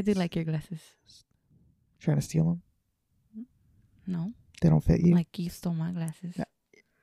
I do like your glasses. Trying to steal them? No, They don't fit you. like you stole my glasses. Yeah.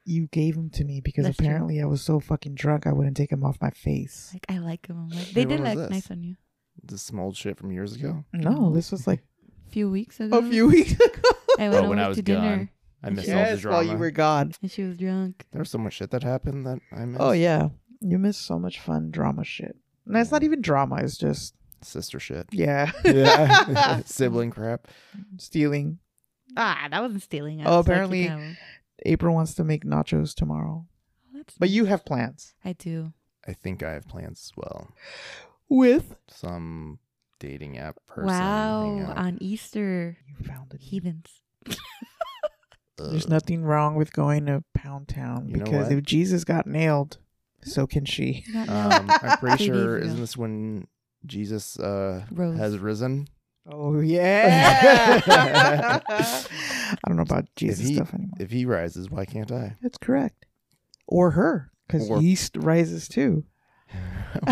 you gave them to me because That's true. apparently I was so fucking drunk I wouldn't take them off my face. Like I like them. Like they Hey, did when look nice on you. This some old shit from years ago. No, No. this was like A few weeks ago. a few weeks ago. I went Oh, when I was to dinner. I missed all the yes, drama. while you were gone. and she was drunk. There was so much shit that happened that I missed. Oh yeah, you missed so much fun drama shit. And it's not even drama. It's just Sister shit. yeah, Yeah. Sibling crap. stealing. Ah, that wasn't stealing. I Oh, was apparently- you April wants to make nachos tomorrow, Oh, that's but nice. you have plans I do. I think I have plans as well. with. Some dating app person. wow, on Easter, You found it. heathens. There's nothing wrong with going to Pound Town You because if Jesus got nailed, so can she. Um, I'm pretty sure isn't this when Jesus uh, Rose. has risen? Oh yeah. I don't know about Jesus he- stuff anymore. If he rises, why can't I? That's correct. Or her, because Or- yeast rises too.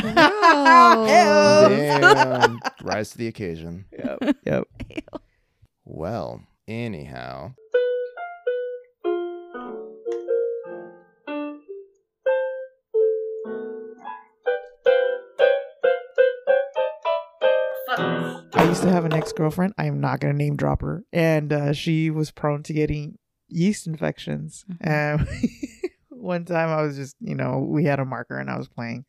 Damn. Rise to the occasion. Yep. Yep. Well, anyhow. I used to have an ex girlfriend. I am not going to name drop her. And uh, she was prone to getting yeast infections. And one time I was just, you know, we had a marker and I was playing.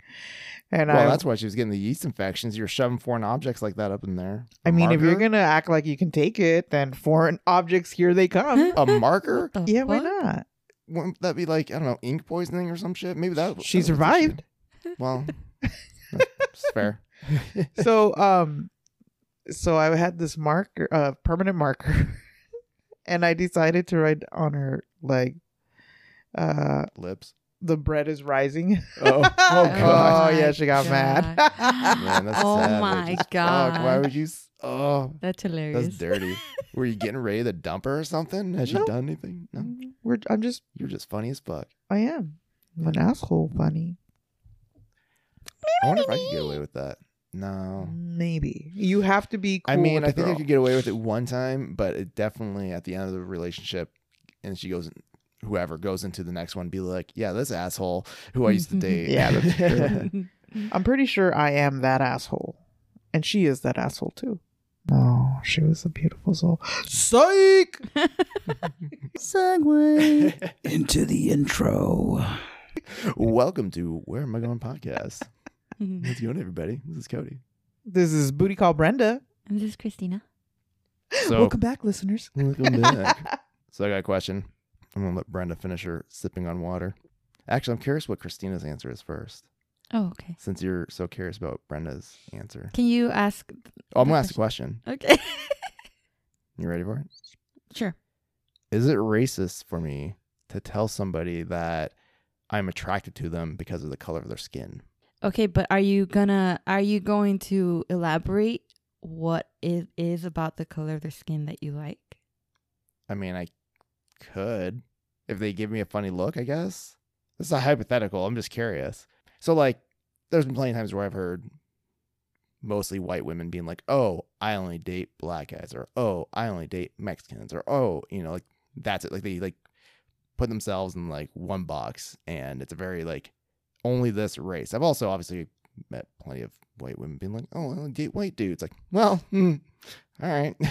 And Well, I, that's why she was getting the yeast infections. You're shoving foreign objects like that up in there. I mean, if you're going to act like you can take it, then foreign objects, here they come. a marker, What the yeah, why not? wouldn't that be like I don't know ink poisoning or some shit? Maybe that She that survived. Well, that's fair. so um so I had this marker uh permanent marker and I decided to write on her like uh Lips. the bread is rising. Oh, oh Oh, god. yeah, she got mad. Man, that's oh savage my as fuck. god. Why would you? s- Oh, That's hilarious. that's dirty. Were you getting ready to dump her or something? Has No. she done anything? No. We're I'm just You're just funny as fuck. I am. I'm an asshole funny. I wonder if I could get away with that. No. Maybe. You have to be cool I mean, with I the think I girl. could get away with it one time, but it definitely at the end of the relationship, and she goes, whoever goes into the next one, be like, yeah, this asshole who I used to date. Yeah, that's true. I'm pretty sure I am that asshole. And she is that asshole too. No, she was a beautiful soul. Psych! Segue into the intro. Welcome to Where Am I Going podcast. How's it going, everybody? This is Cody. This is Booty Call Brenda. And this is Christina. So, Welcome back, listeners. welcome back. so I got a question. I'm gonna let Brenda finish her sipping on water. Actually, I'm curious what Christina's answer is first, Oh, okay. since you're so curious about Brenda's answer. Can you ask? Oh, I'm gonna ask a question. Okay. You ready for it? sure. Is it racist for me to tell somebody that I'm attracted to them because of the color of their skin? Okay, but are you gonna? Are you going to elaborate what it is about the color of their skin that you like? I mean, I could if they give me a funny look, I guess. This is a hypothetical. I'm just curious. So, like, there's been plenty of times where I've heard mostly white women being like, oh, I only date black guys, or oh, I only date Mexicans, or oh, you know, like, that's it. Like, they like put themselves in like one box, and it's a very like only this race. I've also obviously met plenty of white women being like, oh, I only date white dudes. Like, well, hmm, all right.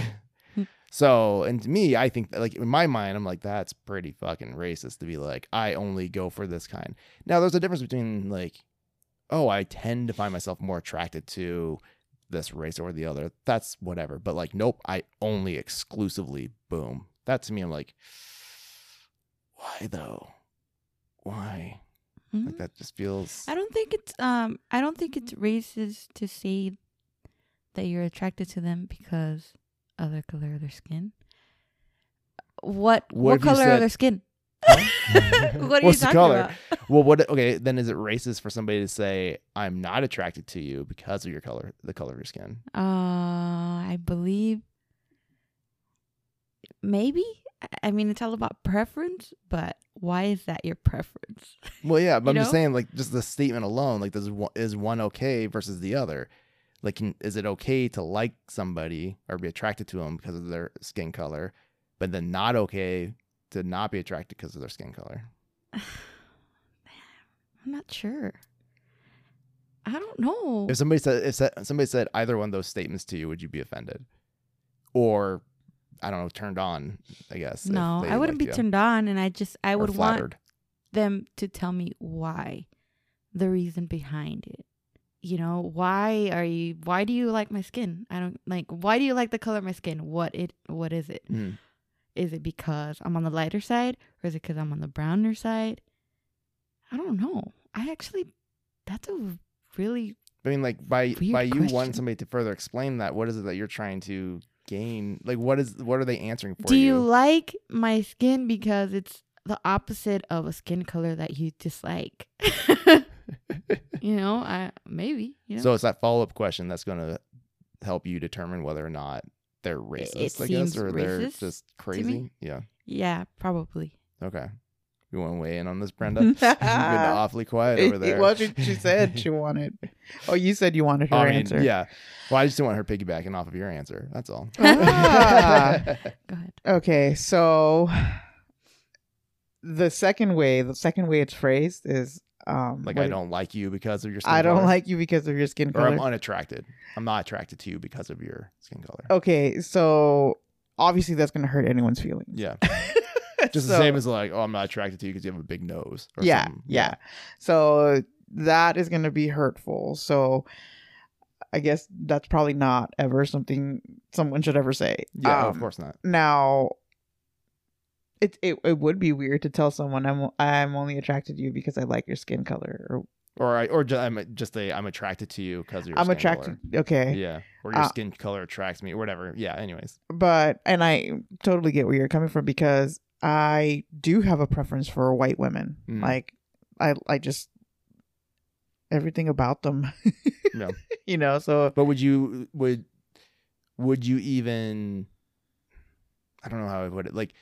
So, and to me, I think that, like in my mind, I'm like, that's pretty fucking racist to be like, I only go for this kind. Now, there's a difference between like, oh, I tend to find myself more attracted to this race or the other. That's whatever. But like, nope, I only exclusively boom. That to me, I'm like, why though? Why? Mhm. Like that just feels. I don't think it's um. I don't think it's racist to say that you're attracted to them because of the color of their skin. What What what, color said- of their skin? Huh? what are What's you the talking color? about? Well, what? Okay, then is it racist for somebody to say I'm not attracted to you because of your color, the color of your skin? Uh, I believe maybe. I- mean, it's all about preference, but why is that your preference? Well, yeah, but I'm just saying, like, just the statement alone, like, does one, is one okay versus the other? Like, can, is it okay to like somebody or be attracted to them because of their skin color, but then not okay to not be attracted because of their skin color? I'm not sure. I don't know. If somebody said if somebody said either one of those statements to you, would you be offended, or I don't know, turned on? I guess. No, I wouldn't be you, turned on, and I just I or would want them to tell me why, the reason behind it. You know, why are you? Why do you like my skin? I don't like. Why do you like the color of my skin? What it? What is it? Mhm. Is it because I'm on the lighter side, or is it because I'm on the browner side? I don't know. I actually, that's a really I mean, like by by you question. wanting somebody to further explain that, what is it that you're trying to gain? Like, what is what are they answering for Do you like my skin because it's the opposite of a skin color that you dislike? you know, I maybe. You know? So it's that follow up question that's going to help you determine whether or not they're racist, it I guess, or they're just crazy. Yeah. yeah, probably. Okay. You want to weigh in on this, Brenda? You've been awfully quiet over there. well, she, she said she wanted. Oh, you said you wanted her I mean, answer. yeah. Well, I just didn't want her piggybacking off of your answer. That's all. Ah. Go ahead. Okay, so the second way, the second way it's phrased is um like, I don't like you because of your skin I don't color, like you because of your skin color. or I'm unattracted. I'm not attracted to you because of your skin color. okay, so obviously that's gonna hurt anyone's feelings. Yeah. Just the So- same as like, oh, I'm not attracted to you because you have a big nose. Or yeah, something. yeah. So that is gonna be hurtful. So I guess that's probably not ever something someone should ever say. Yeah, of Um, course not. Now, it, it it would be weird to tell someone I'm I'm only attracted to you because I like your skin color, or Or I or ju- I'm just a I'm attracted to you because of I'm attracted. color. Okay, Yeah, or your Uh, skin color attracts me, or whatever. Yeah. Anyways. but and I totally get where you're coming from because I do have a preference for white women. Mm. Like, I I just everything about them. No. you know. So But would you would would you even I don't know how I would it like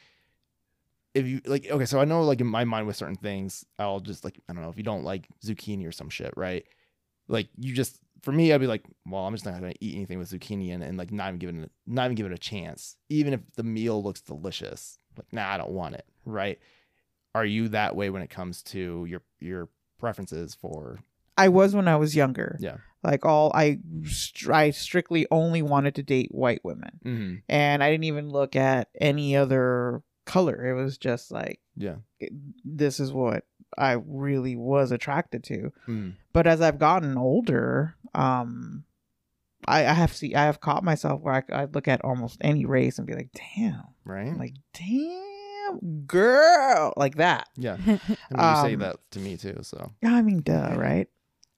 if you like okay so I know like in my mind with certain things I'll just like I don't know if you don't like zucchini or some shit right like you just for me I'd be like well I'm just not gonna eat anything with zucchini in it and like not even giving it not even give it a chance even if the meal looks delicious like nah I don't want it right are you that way when it comes to your your preferences for I was when I was younger. Yeah. Like all I I strictly only wanted to date white women, mm-hmm. and I didn't even look at any other color. It was just like yeah this is what I really was attracted to. mm. But as I've gotten older, um, I, I have see I have caught myself where I, I look at almost any race and be like, damn, right I'm like damn girl, like that. Yeah. I mean, you say Um, that to me too. So I mean, duh, right?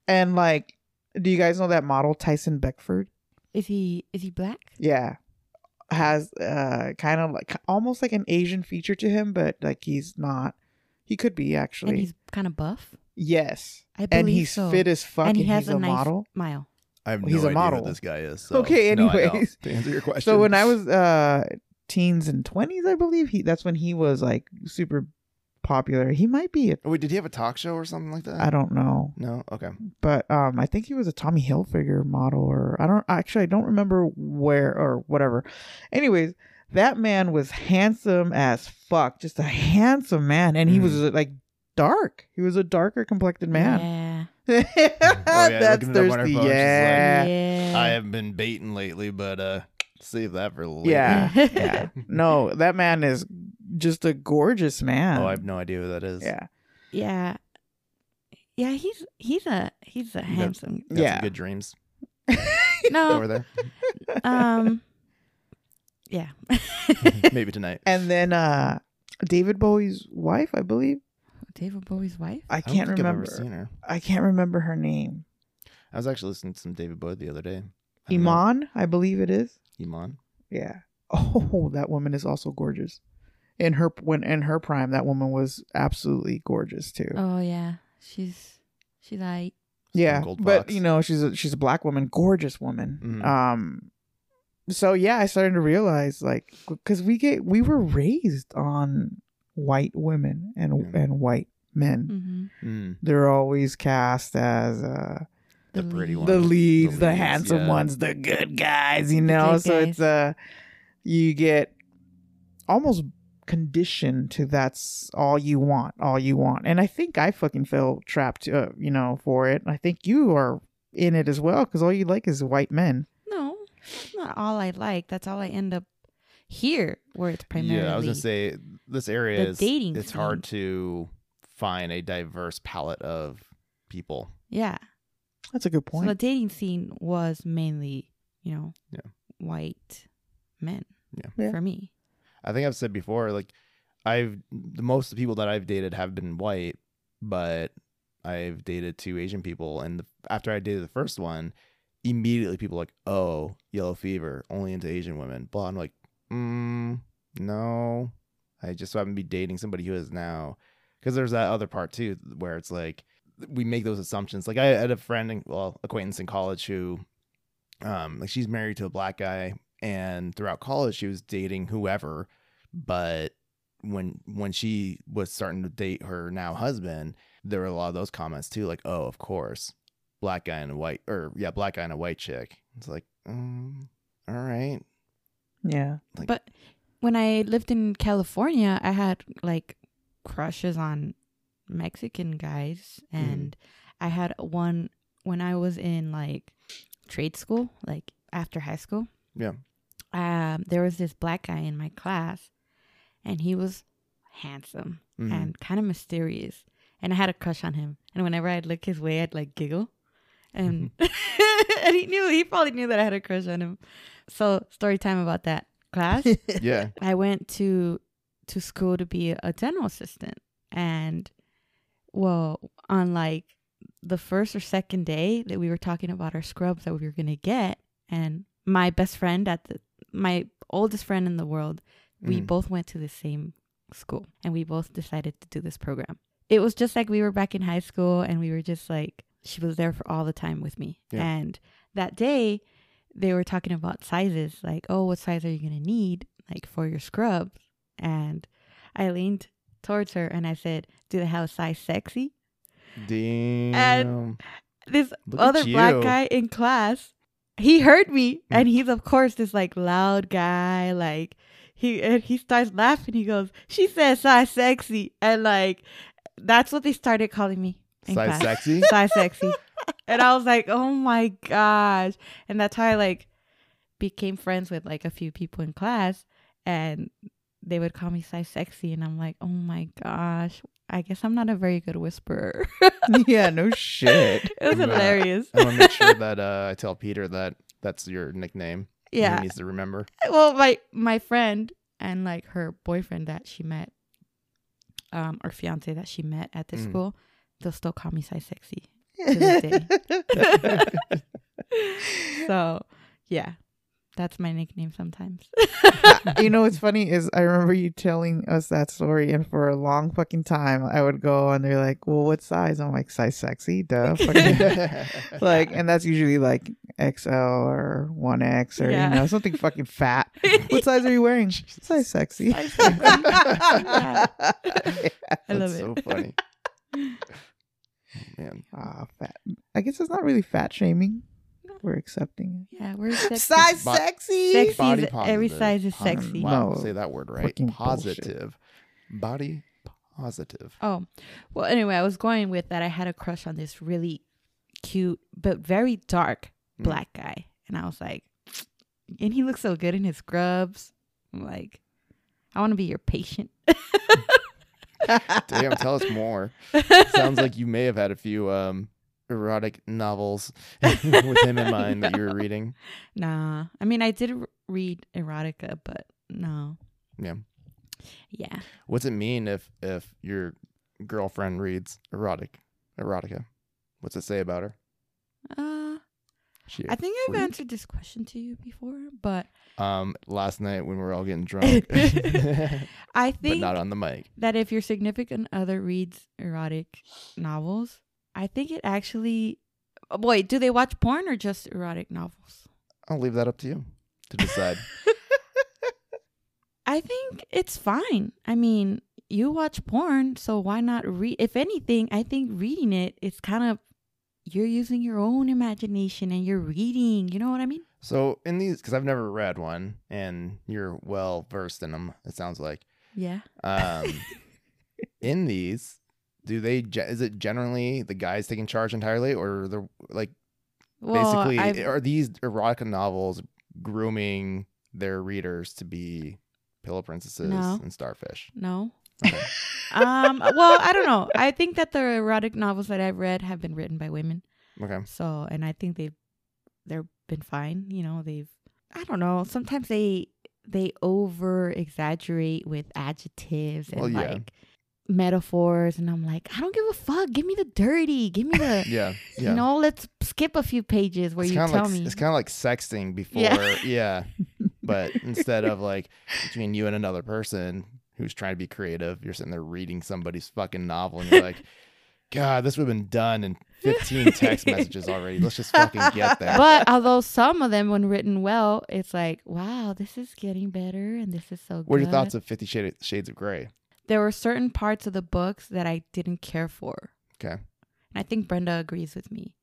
And like, do you guys know that model Tyson Beckford? is he is he black? Yeah, has uh kind of like almost like an Asian feature to him, but like he's not. He could be actually. And actually. he's kind of buff. Yes, I believe and he's so. fit as fuck. and he and has he's a, a nice model. smile. I have Well, he's no a idea who model. this guy is. Okay, no, I don't. anyways. to answer your question. So when I was uh teens and twenties, I believe he that's when he was like super popular. He might be. A, Oh, wait, did he have a talk show or something like that? I don't know, No. Okay. but um, I think he was a Tommy Hilfiger model, or I don't actually I don't remember where or whatever. Anyways, that man was handsome as fuck, just a handsome man, and he was Mm-hmm. like dark. He was a darker complected man. Yeah. That's looking it up on her thirsty. phone, she's like, Yeah. yeah. I haven't been baiting lately, but uh, save that for later. Yeah. yeah. No, that man is just a gorgeous man. Oh, I have no idea who that is. yeah. yeah. Yeah, he's he's a he's a got- handsome. Got Yeah. Some good dreams No, over there. um, yeah. Maybe tonight. And then uh David Bowie's wife, I believe. David Bowie's wife. I I don't can't think remember. I've ever seen her. I can't remember her name. I was actually listening to some David Bowie the other day. I don't know. Iman, I believe it is. Iman. Yeah. Oh, that woman is also gorgeous. In her when in her prime, that woman was absolutely gorgeous too. Oh yeah, she's she's like yeah, but you know she's a she's a black woman, gorgeous woman. Mhm. Um, so yeah, I started to realize like because we get we were raised on white women and Yeah. and white men. hmm Mm. They're always cast as uh the, The pretty ones. the leads, the, leads, handsome yeah. ones, the good guys, you know. good So it's guys. uh you get almost conditioned to that's all you want, all you want. And I think I fucking feel trapped, uh, you know, for it. I think you are in it as well because all you like is white men. No, not all I like. That's all I end up here, where it's primarily. Yeah, I was gonna say this area the is dating it's hard to find a diverse palette of people. Yeah. That's a good So the dating scene was mainly, you know, Yeah. white men. Yeah. Yeah. For me. I think I've said before, like I've the most of the people that I've dated have been white, but I've dated two Asian people, and the, after I dated the first one, immediately people were like, "Oh, yellow fever, only into Asian women." Blah. I'm like, mm, no, I just so happen to be dating somebody who is now, because there's that other part too where it's like we make those assumptions. Like I had a friend, in, well, acquaintance in college who, um, like she's married to a black guy, and throughout college she was dating whoever, but when when she was starting to date her now husband, there were a lot of those comments too, like, oh, of course, black guy and a white, or yeah, black guy and a white chick. It's like, um, all right, Yeah. Like- but when I lived in California, I had like crushes on Mexican guys, Mm. and I had one when I was in like trade school, like after high school. Yeah. Um, there was this black guy in my class, and he was handsome Mhm. and kind of mysterious. And I had a crush on him. And whenever I'd look his way, I'd like giggle. And and he knew he probably knew that I had a crush on him. So story time about that class. yeah, I went to to school to be a dental assistant. And well, on like the first or second day that we were talking about our scrubs that we were gonna get, and my best friend at the my oldest friend in the world, we Mhm. both went to the same school and we both decided to do this program. It was just like we were back in high school and we were just like she was there for all the time with me. Yeah. And that day they were talking about sizes, like, oh, what size are you gonna need, like for your scrubs? And I leaned towards her and I said, Do they have a size sexy? damn. And this Look other black guy in class, he heard me Mm. and he's of course this like loud guy, like he and he starts laughing. He goes, She says size sexy and like that's what they started calling me. Size sexy. Size sexy. and I was like, Oh my gosh. And that's how I like became friends with like a few people in class and they would call me size sexy and I'm like, Oh my gosh. I guess I'm not a very good whisperer. yeah, no shit. it was hilarious. I want to make sure that uh, I tell Peter that that's your nickname. Yeah, He needs to remember. Well, my my friend and like her boyfriend that she met, um, or fiance that she met at the Mm. school, they'll still call me size sexy. this So yeah, that's my nickname sometimes. you know what's funny is I remember you telling us that story, and for a long fucking time, I would go and they're like, "Well, what size?" I'm like, "Size sexy, duh." Like, and that's usually like XL or one X or Yeah. you know something fucking fat. what size are you wearing? Size sexy. Size sexy. Yeah. I love That's it. so funny. Man, Ah, fat. I guess it's not really fat shaming. We're accepting Yeah, we're it. Size But- sexy. Sexy body is every size is Pos- sexy. Wow, No, say that word right. fucking bullshit. Positive. Body positive. Oh, well, anyway, I was going with that. I had a crush on this really cute but very dark Mm. black guy, and I was like, and he looks so good in his scrubs. I'm like, I want to be your patient. Damn, tell us more. Sounds like you may have had a few um erotic novels with him in mind that you were reading. Nah, I mean, I did read erotica, but no. Yeah. Yeah. What's it mean if if your girlfriend reads erotic erotica? What's it say about her? Uh, She I think I've freak? answered this question to you before, but um last night when we were all getting drunk. I but think not on the mic. that if your significant other reads erotic novels, I think it actually. oh, Wait, do they watch porn or just erotic novels? I'll leave that up to you to decide. I think it's fine. I mean, you watch porn, so why not read? If anything, I think reading it it is kind of you're using your own imagination and you're reading. You know what I mean? So in these, because I've never read one, and you're well versed in them, it sounds like. Yeah. Um, in these, do they? Is it generally the guys taking charge entirely, or the like? Well, basically, I've- are these erotica novels grooming their readers to be pillow princesses No. and starfish? no. Okay. Um. well, I don't know. I think that the erotic novels that I've read have been written by women. Okay. So, and I think they've they've been fine. You know, they've I don't know. Sometimes they they over exaggerate with adjectives and Well, yeah. like metaphors, and I'm like, I don't give a fuck. Give me the dirty. Give me the. Yeah. Yeah. You know, let's skip a few pages where it's you tell like, me. It's kind of like sexting before. Yeah. Yeah. But instead of like between you and another person who's trying to be creative, you're sitting there reading somebody's fucking novel and you're like, God, this would have been done in 15 text messages already. Let's just fucking get there. but although some of them, when written well, it's like, wow, this is getting better, and this is so. Good. What are your thoughts of Fifty Shades Shades of Grey? There were certain parts of the books that I didn't care for. Okay. And I think Brenda agrees with me,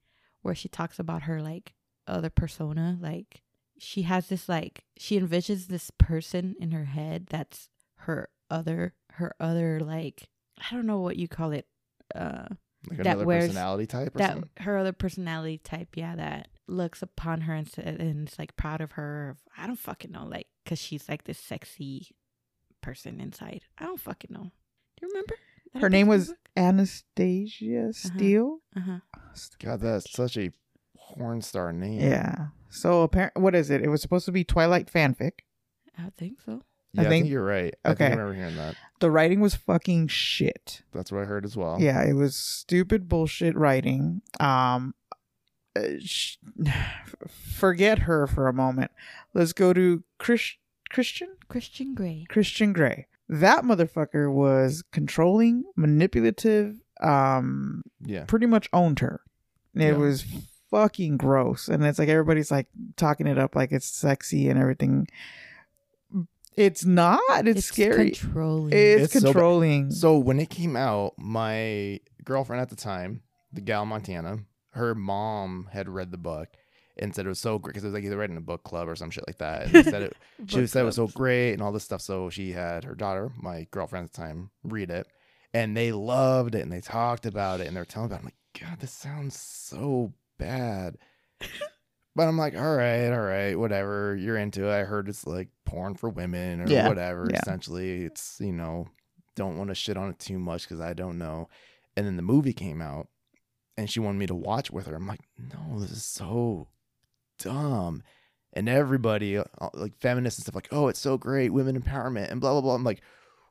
where she talks about her like other persona. Like she has this like she envisions this person in her head that's her other her other like I don't know what you call it. Uh Like That another wears- personality type or that something? her other personality type, yeah, that looks upon her and, sa- and is like proud of her. I don't fucking know, like, cause she's like this sexy person inside. I don't fucking know. Do you remember? Her name was book? Anastasia Steele. Uh-huh. God, that's such a porn star name. Yeah. So apparent, what is it? It was supposed to be Twilight fanfic. I think so. Yeah, I I, think, think- you're right. I think okay. I remember hearing that. The writing was fucking shit. That's what I heard as well. Yeah, it was stupid bullshit writing. Um, uh, sh- forget her for a moment. Let's go to Chris- Christian Christian Grey. Christian Grey. That motherfucker was controlling, manipulative. Um, Yeah. pretty much owned her. It Yeah. was fucking gross, and it's like everybody's like talking it up like it's sexy and everything. It's not. It's, scary. It's controlling. It's, It's so controlling. So when it came out, my girlfriend at the time, the gal Montana, her mom had read the book and said it was so great because it was like either read in a book club or some shit like that. And said it, she Book said it was so great and all this stuff. So she had her daughter, my girlfriend at the time, read it, and they loved it and they talked about it and they're telling about. It. I'm like, God, this sounds so bad. But I'm like, all right, all right, whatever. You're into it. I heard it's like porn for women or Yeah, whatever. yeah. Essentially, it's you know, don't want to shit on it too much because I don't know. And then the movie came out, and she wanted me to watch with her. I'm like, no, this is so dumb. And everybody, uh, like feminists and stuff, like, oh, it's so great, women empowerment, and blah blah blah. I'm like,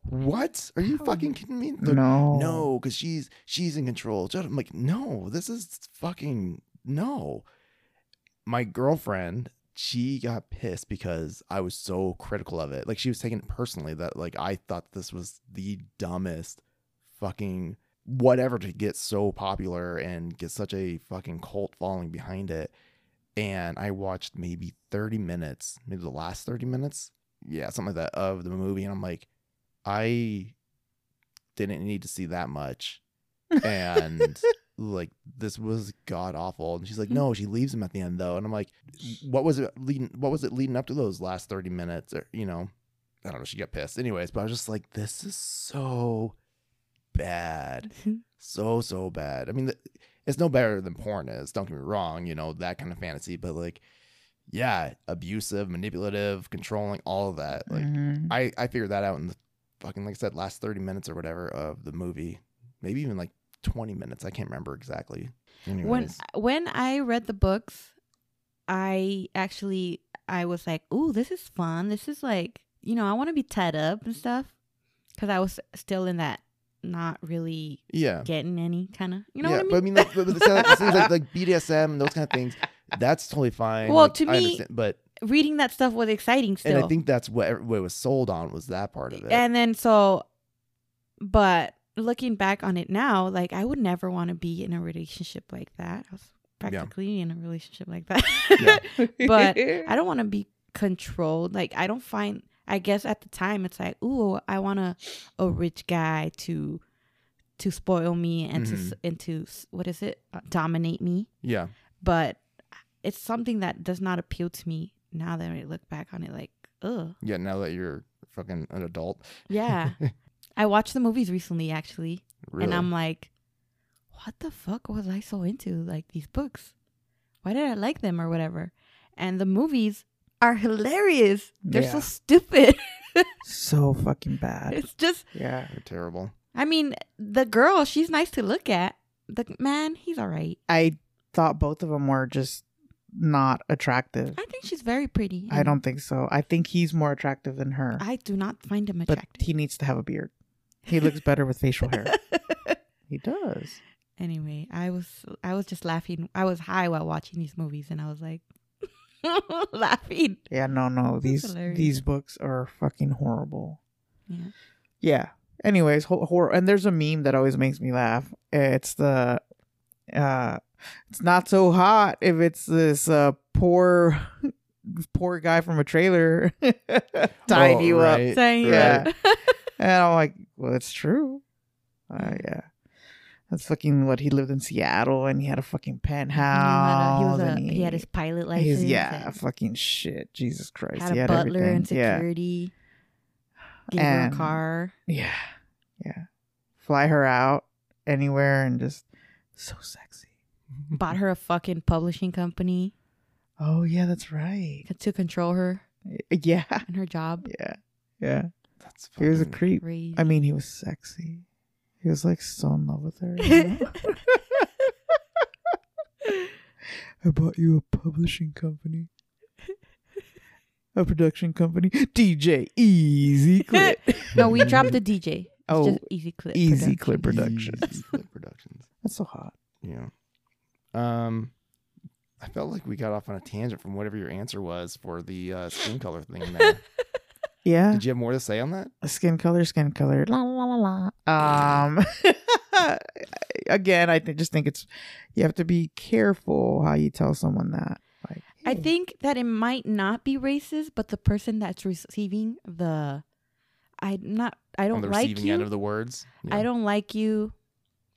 what? Are you fucking kidding me? They're- no, no, because she's she's in control. I'm like, no, this is fucking no. My girlfriend, she got pissed because I was so critical of it. Like she was taking it personally that like I thought this was the dumbest fucking whatever to get so popular and get such a fucking cult following behind it. And I watched maybe 30 minutes, maybe the last 30 minutes. Yeah, something like that of the movie. And I'm like, I didn't need to see that much. And like this was god awful. And she's like, no, she leaves him at the end though. And I'm like, what was it leading what was it leading up to those last 30 minutes? Or you know, I don't know, she got pissed. Anyways, but I was just like, this is so bad. So, so bad. I mean, it's no better than porn is, don't get me wrong, you know, that kind of fantasy, but like yeah, abusive, manipulative, controlling, all of that. Like Mhm. I I figured that out in the fucking like I said last 30 minutes or whatever of the movie. Maybe even like 20 minutes. I can't remember exactly. Anyways. when when I read the books, I actually I was like, "Ooh, this is fun. This is like, you know, I want to be tied up and stuff." Cuz I was still in that not really yeah. getting any kind of, you know yeah, what I mean? but I mean like, but, but the things like, like, BDSM and those kind of things, that's totally fine. Well, Like, to me, but Reading that stuff was exciting still. and I think that's what what it was sold on was that part of it. And then so but looking back on it now, like I would never want to be in a relationship like that. I was practically in a relationship like that. Yeah. but I don't want to be controlled. Like I don't find. I guess at the time it's like, ooh, I want a a rich guy to to spoil me and to Mhm. s and to what is it uh, dominate me. Yeah. But it's something that does not appeal to me now that I look back on it. Like, ugh, Yeah. Now that you're fucking an adult, yeah. I watched the movies recently actually, really. and I'm like, what the fuck was I so into like these books? Why did I like them or whatever? And the movies are hilarious. They're so stupid. So fucking bad. it's just Yeah. You're terrible. I mean, the girl, she's nice to look at. The man, he's all right. I thought both of them were just not attractive. I think she's very pretty. I don't think so. I think he's more attractive than her. I do not find him but attractive. he needs to have a beard. He looks better with facial hair. He does. anyway, I was I was just laughing. I was high while watching these movies, and I was like laughing. Yeah, no, no. These these books are fucking horrible. Yeah. Yeah. Anyways, ho- horror. And there's a meme that always makes me laugh. It's the, uh, it's not so hot if it's this uh poor, poor guy from a trailer tying Oh, you up. right, Saying Yeah. And I'm like, well, it's true. Uh, yeah. That's fucking what he lived in Seattle and he had a fucking penthouse. he, had a, he was a and he, had his pilot license. yeah, and fucking shit. Jesus Christ. had he a had butler everything. and Yeah. security. Gave her a car. Yeah. Yeah. Fly her out anywhere and just so sexy. Bought her a fucking publishing company Oh, yeah, that's right. to control her Yeah. and her job. Yeah. Yeah. That's He was a creep. Crazy. I mean, he was sexy. He was like so in love with her. you know? I bought you a publishing company. A production company. DJ Easy Clip. no, we dropped the DJ. It's Oh, just easy clip. Easy Productions. Clip Productions. Easy Clip Productions. That's so hot. Yeah. Um, I felt like we got off on a tangent from whatever your answer was for the uh, skin color thing. There. Yeah. Did you have more to say on that? skin color, skin color. La la la la. Um again, I th- just think it's you have to be careful how you tell someone that. Like I think that it might not be racist, but the person that's receiving the, I'm not. I don't the like receiving you. end of the words. Yeah. I don't like you.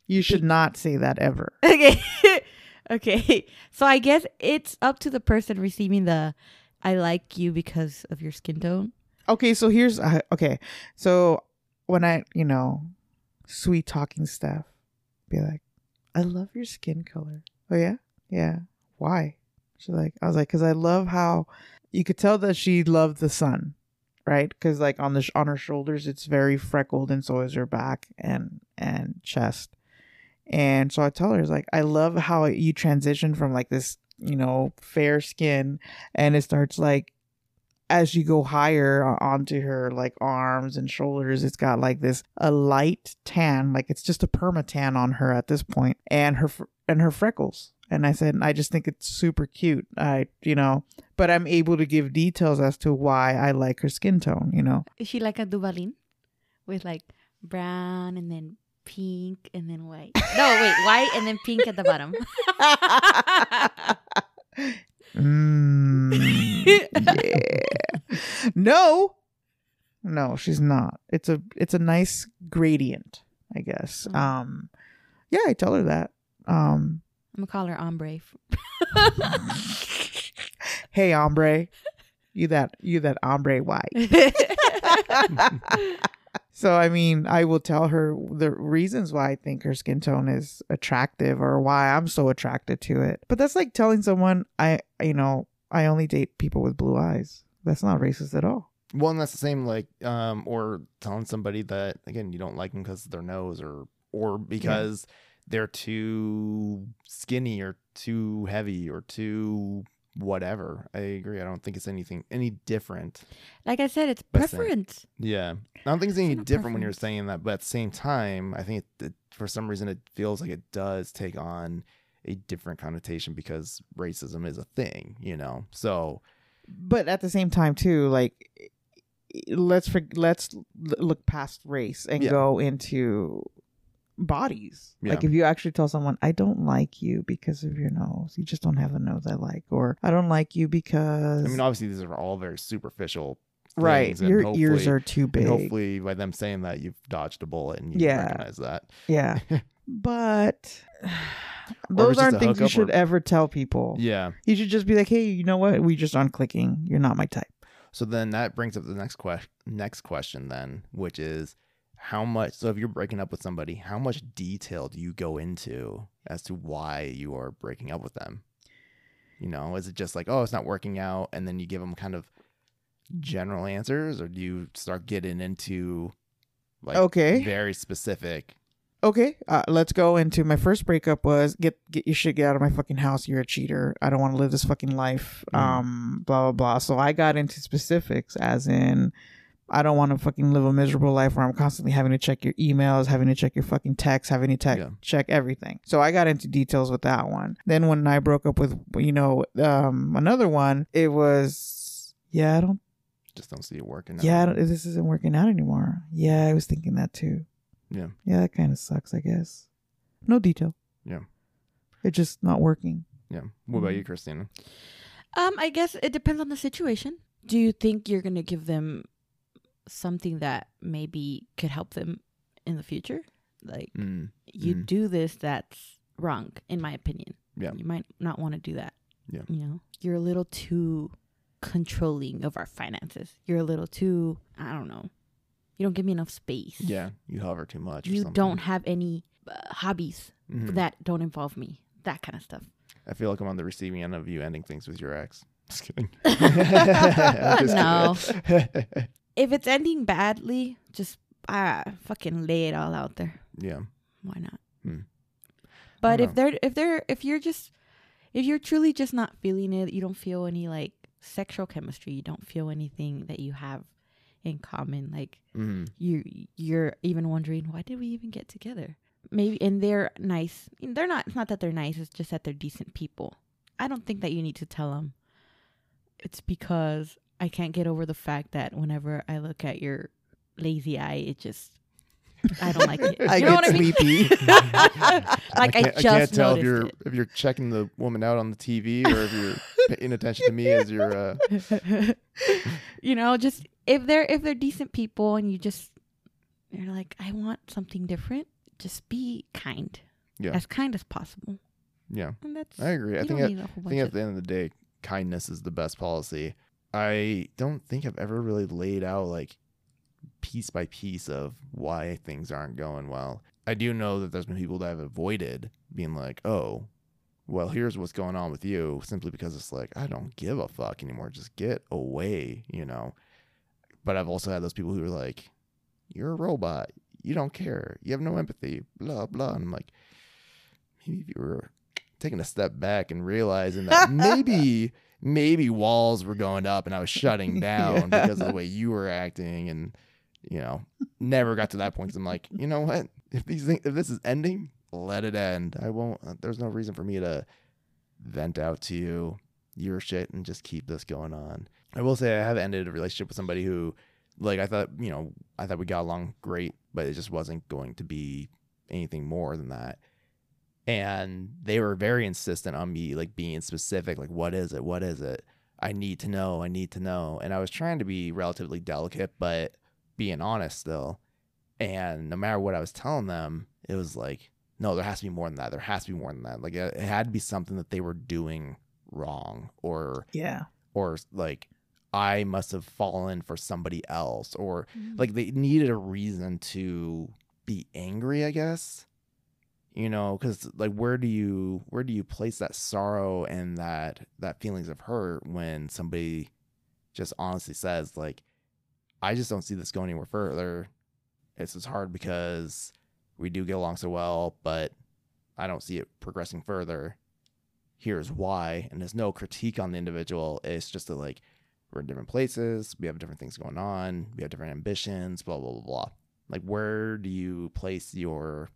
you should not say that ever. Okay. okay. So I guess it's up to the person receiving the I like you because of your skin tone. Okay, so here's uh, okay. So when I, you know, sweet talking stuff, be like, "I love your skin color." Oh yeah, yeah. Why? She's like, I was like, because I love how you could tell that she loved the sun, right? Because like on the sh- on her shoulders, it's very freckled, and so is her back and and chest. And so I tell her, it's like, I love how you transition from like this, you know, fair skin, and it starts like as you go higher onto her like arms and shoulders it's got like this a light tan like it's just a perma tan on her at this point and her and her freckles and i said i just think it's super cute i you know but i'm able to give details as to why i like her skin tone you know Is she like a Duvalin? With like brown and then pink and then white. No, wait, white and then pink at the bottom. mm, yeah. No. No she's not. It's a it's a nice gradient i guess. Mm. um yeah i tell her that. Um I'm gonna call her ombre. hey ombre. You that you that ombre white so i mean i will tell her the reasons why i think her skin tone is attractive or why i'm so attracted to it. But that's like telling someone i you know i only date people with blue eyes. That's not racist at all. Well, and that's the same like um or telling somebody that again you don't like them because of their nose or or because they're too skinny or too heavy or too whatever. I agree. I don't think it's anything any different. like I said, it's But same. preference. Yeah, I don't think it's any It's not different when you're saying that, but at the same time, I think it, it, for some reason it feels like it does take on a different connotation because racism is a thing, you know. So but at the same time too like let's for, let's look past race and Yeah. go into bodies Yeah. like if you actually tell someone i don't like you because of your nose you just don't have a nose i like or i don't like you because I mean, obviously these are all very superficial right. Your ears are too big. hopefully, by them saying that, you've dodged a bullet and you Yeah. recognize that. Yeah. but those aren't things you should or- ever tell people. Yeah. You should just be like, hey, you know what? We just aren't clicking. You're not my type. So then that brings up the next question. Next question, then, which is how much. So if you're breaking up with somebody, how much detail do you go into as to why you are breaking up with them? You know, is it just like, oh, it's not working out, and then you give them kind of general answers, or do you start getting into like Okay. very specific? Okay, uh, let's go into my first breakup was get get your shit get out of my fucking house. You're a cheater. I don't want to live this fucking life. Mhm. Um, blah blah blah. So I got into specifics, as in, I don't want to fucking live a miserable life where I'm constantly having to check your emails, having to check your fucking texts, having to tech Yeah. check everything. So I got into details with that one. Then when I broke up with you know um another one, it was yeah I don't Just don't see it working. out. yeah I don't, this isn't working out anymore. Yeah, I was thinking that too. Yeah. Yeah, that kind of sucks, I guess. No detail. Yeah. It's just not working. Yeah. What about Mhm. you, Christina? Um, I guess it depends on the situation. Do you think you're gonna give them something that maybe could help them in the future? Like Mm. you Mhm. do this, that's wrong, in my opinion. Yeah. You might not want to do that. Yeah. You know, you're a little too controlling of our finances. You're a little too, I don't know. You don't give me enough space. Yeah. You hover too much. or You don't have any uh, hobbies Mhm. that don't involve me. That kind of stuff. I feel like I'm on the receiving end of you ending things with your ex. Just kidding. No. kidding. If it's ending badly, just ah, fucking lay it all out there. yeah. Why not? Hmm. But if they're if they're if you're just if you're truly just not feeling it, you don't feel any like sexual chemistry, you don't feel anything that you have in common, like hmm you you're even wondering why did we even get together? Maybe and they're nice. They're not. It's not that they're nice. It's just that they're decent people. I don't think that you need to tell them. It's because I can't get over the fact that whenever I look at your lazy eye, it just I don't like it. I you know get what I mean? like I, can't, just can't tell if you're it. if you're checking the woman out on the TV or if you're paying attention to me as you're. Uh, you know, just if they're if they're decent people and you just you're like, I want something different, just be kind. Yeah. As kind as possible. yeah, And that's I agree. I think at, need a whole I think at the end of the day, kindness is the best policy. I don't think I've ever really laid out like piece by piece of why things aren't going well. I do know that there's been people that I've avoided being like, oh, well, here's what's going on with you, simply because it's like, I don't give a fuck anymore. Just get away, you know? But I've also had those people who are like, you're a robot. You don't care. You have no empathy, blah, blah. And I'm like, maybe if you were taking a step back and realizing that maybe, maybe walls were going up and I was shutting down Yeah. because of the way you were acting and, you know, never got to that point. Cause I'm like, you know what? If these things, if this is ending, let it end. I won't, uh, there's no reason for me to vent out to you your shit and just keep this going on. I will say I have ended a relationship with somebody who, like, I thought, you know, I thought we got along great, but it just wasn't going to be anything more than that. And they were very insistent on me, like, being specific, like, what is it? What is it? I need to know. I need to know. And I was trying to be relatively delicate, but being honest still. And no matter what I was telling them, it was like, no, there has to be more than that. There has to be more than that. Like, it, it had to be something that they were doing wrong or yeah. or like I must have fallen for somebody else or Mm. like they needed a reason to be angry, I guess. You know, cuz like where do you where do you place that sorrow and that that feelings of hurt when somebody just honestly says like I just don't see this going anywhere further. It's just hard because we do get along so well, but I don't see it progressing further. Here's why. And there's no critique on the individual. It's just that like, we're in different places. We have different things going on. We have different ambitions, blah, blah, blah, blah. Like, where do you place your,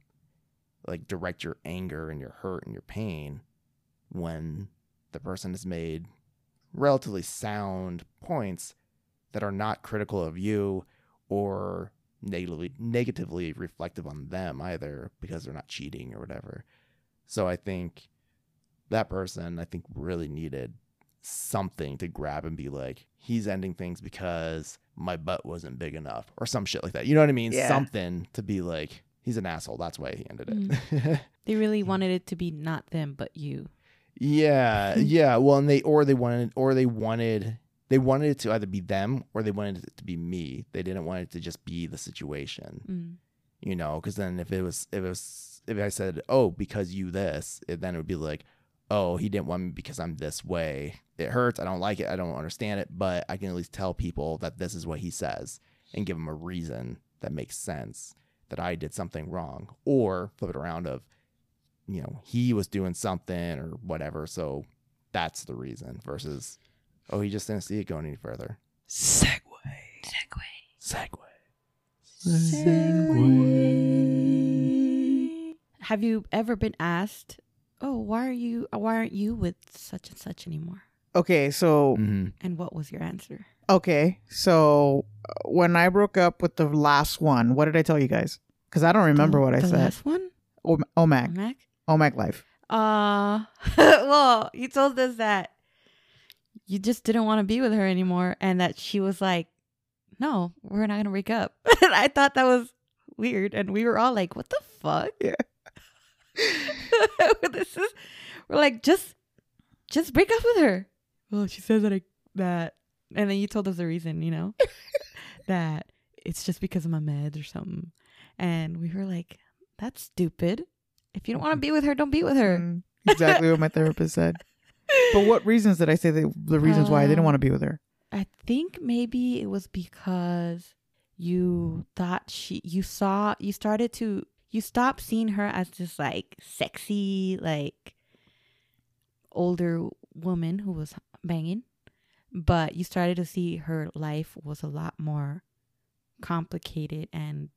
like, direct your anger and your hurt and your pain when the person has made relatively sound points that are not critical of you or negatively negatively reflective on them either because they're not cheating or whatever. So I think that person I think really needed something to grab and be like, he's ending things because my butt wasn't big enough or some shit like that. You know what I mean? Yeah. Something to be like, he's an asshole. That's why he ended it. They really wanted it to be not them but you. yeah, yeah. Well, and they or they wanted or they wanted they wanted it to either be them or they wanted it to be me. They didn't want it to just be the situation. Mm. you know because then if it was if it was if i said oh because you this it, then it would be like oh he didn't want me because i'm this way it hurts i don't like it i don't understand it but i can at least tell people that this is what he says and give them a reason that makes sense that i did something wrong or flip it around of you know he was doing something or whatever so that's the reason versus oh he just didn't see it going any further segue. segue. segue. segue. Have you ever been asked, "Oh, why are you? Why aren't you with such and such anymore?" Okay, so mm-hmm. And what was your answer? okay, so when I broke up with the last one, what did I tell you guys? Because I don't remember The- what I the said. Last one, O- OMAC, Mac. OMAC Life. Uh, well, you told us that you just didn't want to be with her anymore, and that she was like, "No, we're not gonna break up." and I thought that was weird, and we were all like, "What the fuck?" Yeah. this is. We're like, just, just break up with her. Well, she says that I that, and then you told us the reason. You know, that it's just because of my meds or something, and we were like, "That's stupid." If you don't want to be with her, don't be with her. Mm, exactly what my therapist said. But what reasons did I say the, the reasons why I didn't Um, want to be with her? I think maybe it was because you thought she you saw you started to you stopped seeing her as this like sexy like older woman who was banging but you started to see her life was a lot more complicated and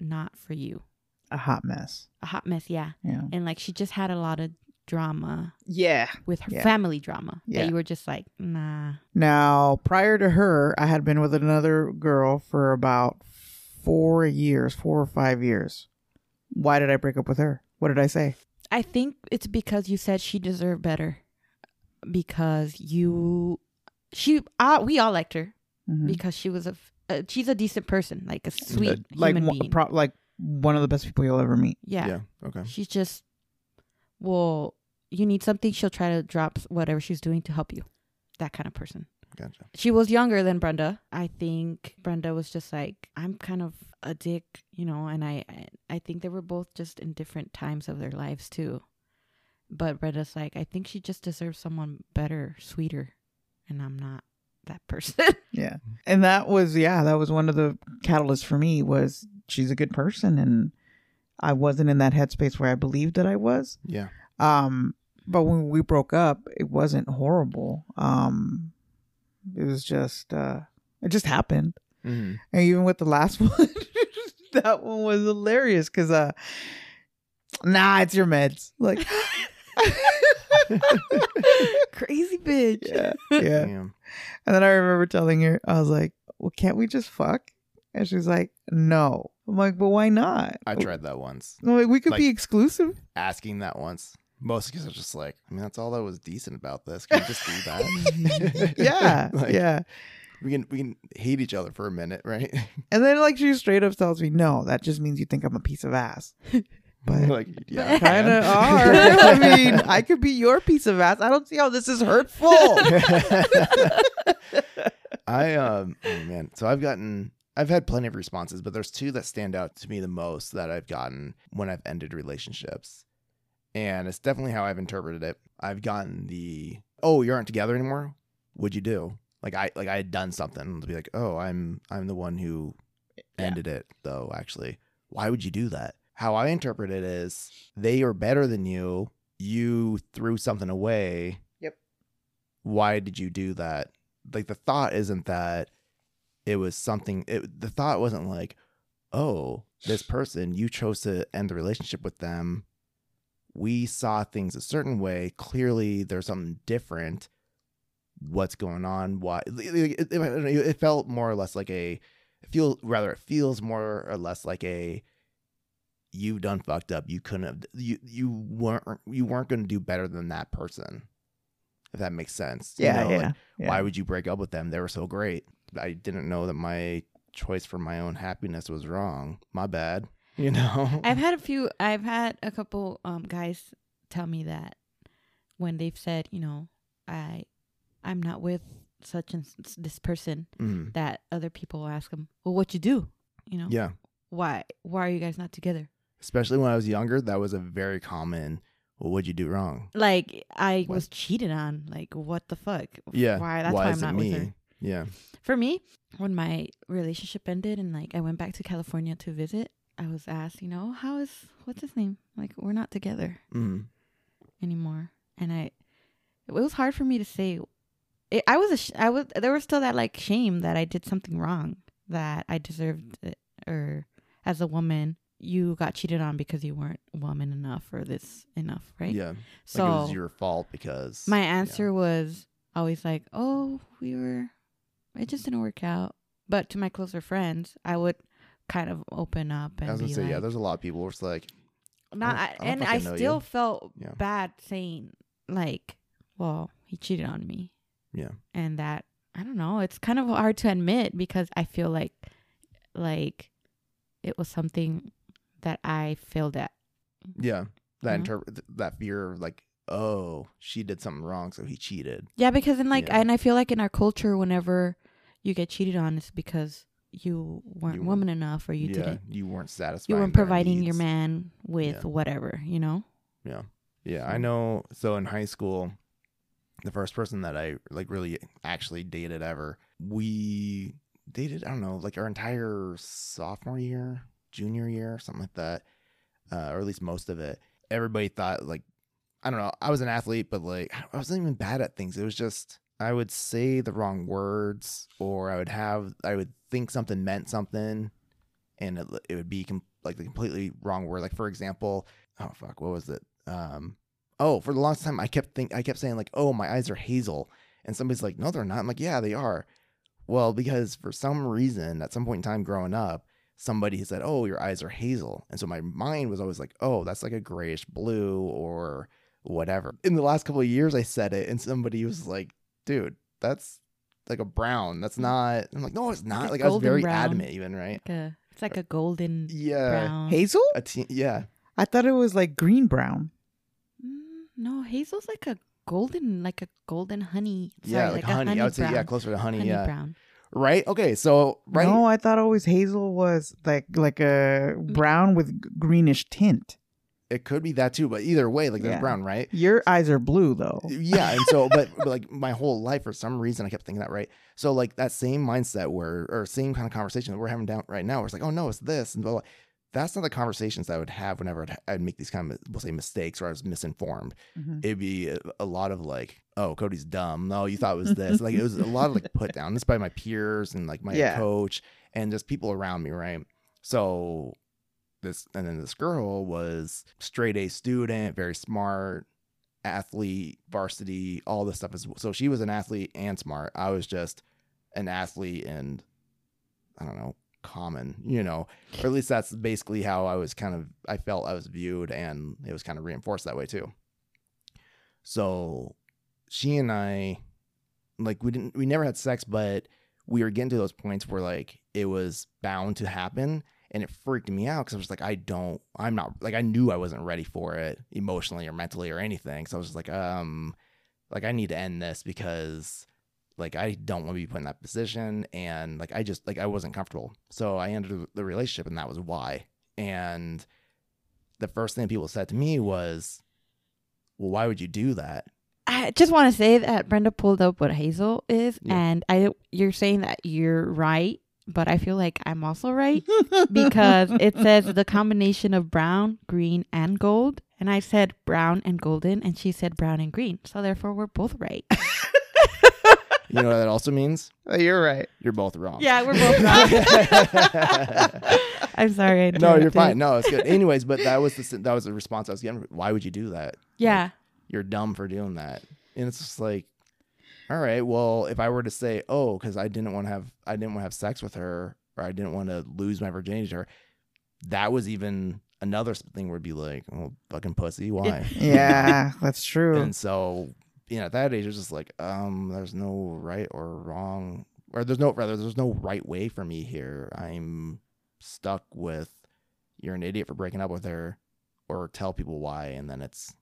not for you A hot mess. a hot mess yeah Yeah. and like she just had a lot of drama Yeah. with her Yeah. family drama Yeah. that you were just like nah Now, prior to her, I had been with another girl for about four years, four or five years. Why did I break up with her? What did I say? I think it's because you said she deserved better. Because you, she, uh, we all liked her Mhm. because she was a uh, she's a decent person, like a sweet Uh, like human one- being. pro- like one of the best people you'll ever meet. yeah. yeah okay she's just, well, you need something, she'll try to drop whatever she's doing to help you. That kind of person. gotcha She was younger than Brenda. I think Brenda was just like, I'm kind of a dick, you know, and I, I, I think they were both just in different times of their lives too. But Brenda's like, I think she just deserves someone better, sweeter, and I'm not that person. Yeah. And that was yeah, that was one of the catalysts for me was she's a good person and I wasn't in that headspace where I believed that I was. yeah Um but when we broke up, it wasn't horrible. Um it was just uh it just happened. mm-hmm. And even with the last one, that one was hilarious because uh nah, it's your meds. Like Crazy bitch. yeah, yeah. Damn. And then I remember telling her, I was like, Well, can't we just fuck? And she's like, No. I'm like, But why not? I tried that once. I'm like, we could Like- be exclusive. Asking that once. Mostly because I was just like, I mean, that's all that was decent about this. Can you just do that? Yeah. Like, yeah. We can we can hate each other for a minute, right? And then like she straight up tells me, No, that just means you think I'm a piece of ass. But like, yeah, kind of are. I mean, I could be your piece of ass. I don't see how this is hurtful. I um oh man, so I've gotten I've had plenty of responses, but there's two that stand out to me the most that I've gotten when I've ended relationships. And it's definitely how I've interpreted it. I've gotten the oh, you aren't together anymore? What'd you do? Like I like I had done something to be like, oh, I'm I'm the one who Yeah. ended it though, actually. Why would you do that? How I interpret it is they are better than you. You threw something away. Yep. Why did you do that? Like the thought isn't that it was something it, the thought wasn't like, "Oh, this person you chose to end the relationship with them. We saw things a certain way. Clearly there's something different. What's going on? Why it, it, it- felt more or less like a it feel rather it feels more or less like a you done fucked up. You couldn't have you you weren't you weren't going to do better than that person. If that makes sense. You yeah, know, yeah, like, yeah. Why would you break up with them? They were so great. I didn't know that my choice for my own happiness was wrong. My bad. You know. I've had a few. I've had a couple um guys tell me that when they've said, you know, I, I'm not with such and this person. Mm. That other people will ask them, well, what you do? You know, Yeah. why? Why are you guys not together? Especially when I was younger, that was a very common. Well, what'd you do wrong? Like I What? was cheated on. Like what the fuck? Yeah. Why? That's why, is I'm not me? with her. Yeah. For me, when my relationship ended and like I went back to California to visit, I was asked, you know, how is what's his name? Like we're not together Mm. anymore, and I, it was hard for me to say. It, I was, a sh- I was, there was still that like shame that I did something wrong, that I deserved it, or as a woman, you got cheated on because you weren't woman enough or this enough, right? Yeah. So like it was your fault because my yeah. answer was always like, "Oh, we were, it just didn't work out." But to my closer friends, I would kind of open up and I was gonna say, like, yeah, there's a lot of people where it's like, not, oh, I I I and I still you. felt Yeah. bad saying like, "Well, he cheated on me," yeah, and that I don't know. It's kind of hard to admit because I feel like, like, it was something that I failed at. yeah, that Mhm. interpret that fear of like, oh, she did something wrong, so he cheated. Yeah, because in like, Yeah. and I feel like in our culture, whenever you get cheated on, it's because you weren't You woman enough or you yeah, didn't you weren't satisfied. you weren't providing your man with Yeah. whatever, you know? Yeah. Yeah, I know. So in high school, the first person that I like really actually dated ever, we dated, I don't know, like our entire sophomore year, junior year, something like that. Uh, or at least most of it. Everybody thought like I don't know, I was an athlete, but like I wasn't even bad at things. It was just I would say the wrong words or I would have I would think something meant something and it, it would be com- like the completely wrong word. Like for example, oh fuck, what was it? Um, oh, for the longest time, I kept think I kept saying like, oh, my eyes are hazel, and somebody's like, no, they're not. I'm like, yeah, they are. Well, because for some reason, at some point in time growing up, somebody said, oh, your eyes are hazel, and so my mind was always like, oh, that's like a grayish blue or whatever. In the last couple of years, I said it, and somebody was like, dude, that's like a brown. That's not. I'm like, no, it's not. a Like I was very brown. adamant, even right. Like a, it's like a golden Yeah, brown. Hazel? a te- yeah. I thought it was like green brown. Mm, no, hazel's like a golden, like a golden honey. Sorry, yeah, like, a honey. I would say yeah, closer to honey. honey yeah, brown. Right. Okay, so right. No, I thought always hazel was like like a brown with greenish tint. It could be that too, but either way, like there's Yeah. brown, right? Your eyes are blue though. Yeah, and so, but, but like my whole life, for some reason, I kept thinking that, right? So like that same mindset where, or same kind of conversation that we're having down right now, where it's like, oh no, it's this, and blah, blah. That's not the conversations I would have whenever I'd, I'd make these kind of, we'll say, mistakes or I was misinformed. Mhm. It'd be a, a lot of like, oh, Cody's dumb. No, you thought it was this. like it was a lot of like put down. This by my peers and like my Yeah. coach and just people around me, right? So this and then this girl was straight A student, very smart, athlete, varsity, all this stuff. Is so she was an athlete and smart. I was just an athlete and I don't know, common, you know, or at least that's basically how I was kind of I felt I was viewed, and it was kind of reinforced that way too. So she and I, like, we didn't, we never had sex, but we were getting to those points where like it was bound to happen and it freaked me out because I was like, I don't, I'm not like I knew I wasn't ready for it emotionally or mentally or anything. So I was just like, um, like I need to end this because like I don't want to be put in that position and like I just like I wasn't comfortable. So I ended the relationship and that was why. And the first thing people said to me was, Well, why would you do that? I just want to say that Brenda pulled up what hazel is, Yeah. and I you're saying that you're right, but I feel like I'm also right because it says the combination of brown, green, and gold, and I said brown and golden, and she said brown and green, so therefore we're both right. You know what that also means? Oh, you're right. You're both wrong. yeah, we're both wrong. I'm sorry. I no, you're fine. No, it's good. Anyways, but that was the that was the response I was getting. Why would you do that? Yeah, You're dumb for doing that. And it's just like, all right, well, if I were to say, oh, because I didn't want to have I didn't want to have sex with her, or I didn't want to lose my virginity to her, that was even another thing it'd be like, oh, fucking pussy, why? Yeah, that's true. And so, you know, at that age, it's just like, um, there's no right or wrong or there's no rather there's no right way for me here. I'm stuck with you're an idiot for breaking up with her, or tell people why, and then it's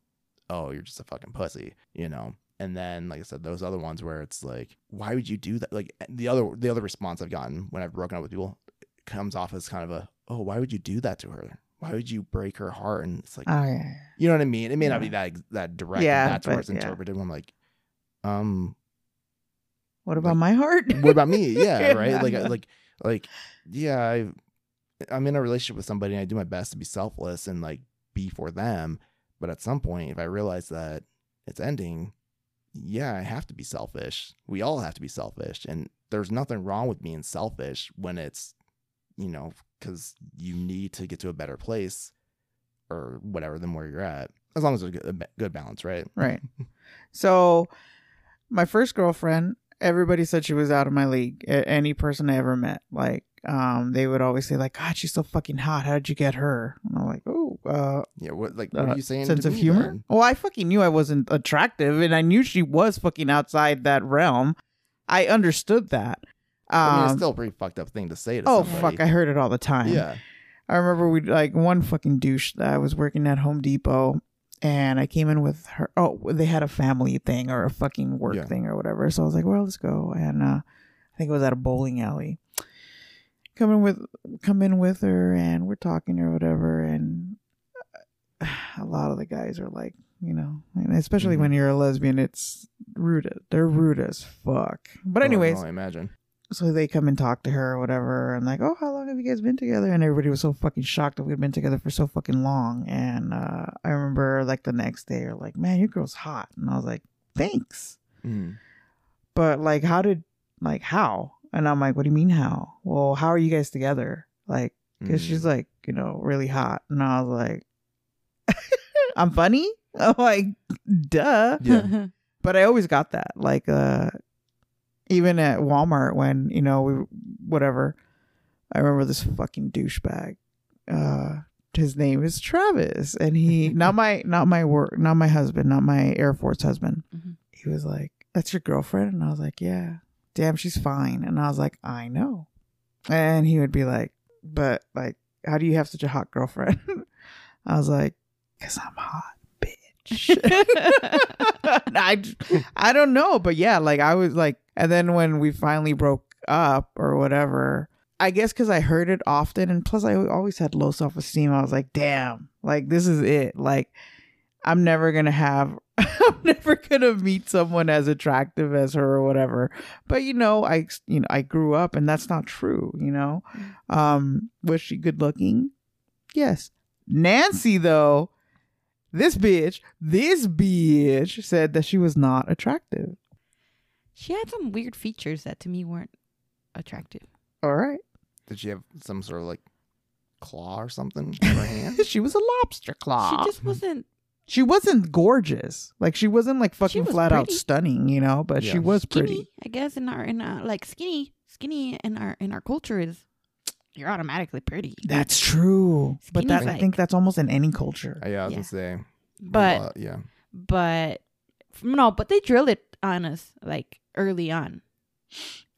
oh you're just a fucking pussy, you know. And then, like I said, those other ones where it's like, why would you do that? Like the other the other response I've gotten when I've broken up with people comes off as kind of a, oh, why would you do that to her? Why would you break her heart? And it's like, Oh yeah. you know what I mean? It may not be that that direct. Yeah, Yeah, that's where it's yeah. interpreted. I'm like, um, What about Like, my heart? what about me? Yeah, right. Like, like, like, yeah. I, I'm in a relationship with somebody, and I do my best to be selfless and like be for them. But at some point, if I realize that it's ending, yeah, I have to be selfish. We all have to be selfish, and there's nothing wrong with being selfish when it's, you know, because you need to get to a better place or whatever than where you're at. As long as there's a good, a good balance, right? Right. So, my first girlfriend, everybody said she was out of my league. Any person I ever met, like, um, they would always say, like, God, she's so fucking hot. How did you get her? And I'm like, oh, uh, Yeah. What like what uh, are you saying? sense of me humor. then? Well, I fucking knew I wasn't attractive, and I knew she was fucking outside that realm. I understood that. I mean, it's Um, still a pretty fucked up thing to say to oh somebody. fuck, I heard it all the time. yeah. I remember we like one fucking douche that I was working at Home Depot and I came in with her. Oh, they had a family thing or a fucking work Yeah. thing or whatever. So I was like, well, let's go. And uh, I think it was at a bowling alley. Come in with, come in with her and we're talking or whatever. And uh, a lot of the guys are like, you know, and especially Mhm. when you're a lesbian, it's rude. They're rude as fuck. But Oh, anyways, no, I imagine. So they come and talk to her or whatever and like oh how long have you guys been together? And everybody was so fucking shocked that we'd been together for so fucking long. And uh, i remember like the next day or like man your girl's hot. And i was like thanks. Mm. but like how did like how? And i'm like what do you mean how? Well how are you guys together? Like because she's Mm. like you know really hot. And i was like i'm funny? I'm like duh. Yeah. but I always got that. Like, uh, even at Walmart when you know we whatever. I remember this fucking douchebag. Uh, his name is Travis, and he not my not my work not my husband, not my Air Force husband. Mhm. He was like, "That's your girlfriend," and I was like, "Yeah." Damn, she's fine, and I was like, "I know," and he would be like, "But like, how do you have such a hot girlfriend?" I was like, "Cause I'm hot, bitch." I, I don't know, but yeah, like I was like, and then when we finally broke up or whatever, I guess because I heard it often, and plus I always had low self esteem. I was like, damn, like this is it. Like I'm never gonna have, I'm never gonna meet someone as attractive as her or whatever. But you know, I you know I grew up, and that's not true. You know, um, was she good looking? Yes. Nancy though this bitch, this bitch said that she was not attractive. she had some weird features that to me weren't attractive. All right. Did she have some sort of like claw or something in her hand? she was a lobster claw. She She, just wasn't. She wasn't gorgeous. Like she wasn't like fucking was flat out stunning, you know, but she was skinny, pretty. I guess in our in our like skinny skinny in our in our culture is you're automatically pretty. That's true. But Skinny's that, I like- think that's almost in any culture. Uh, yeah, I was Yeah. gonna say. But uh, yeah, but no, but they drill it on us like early on.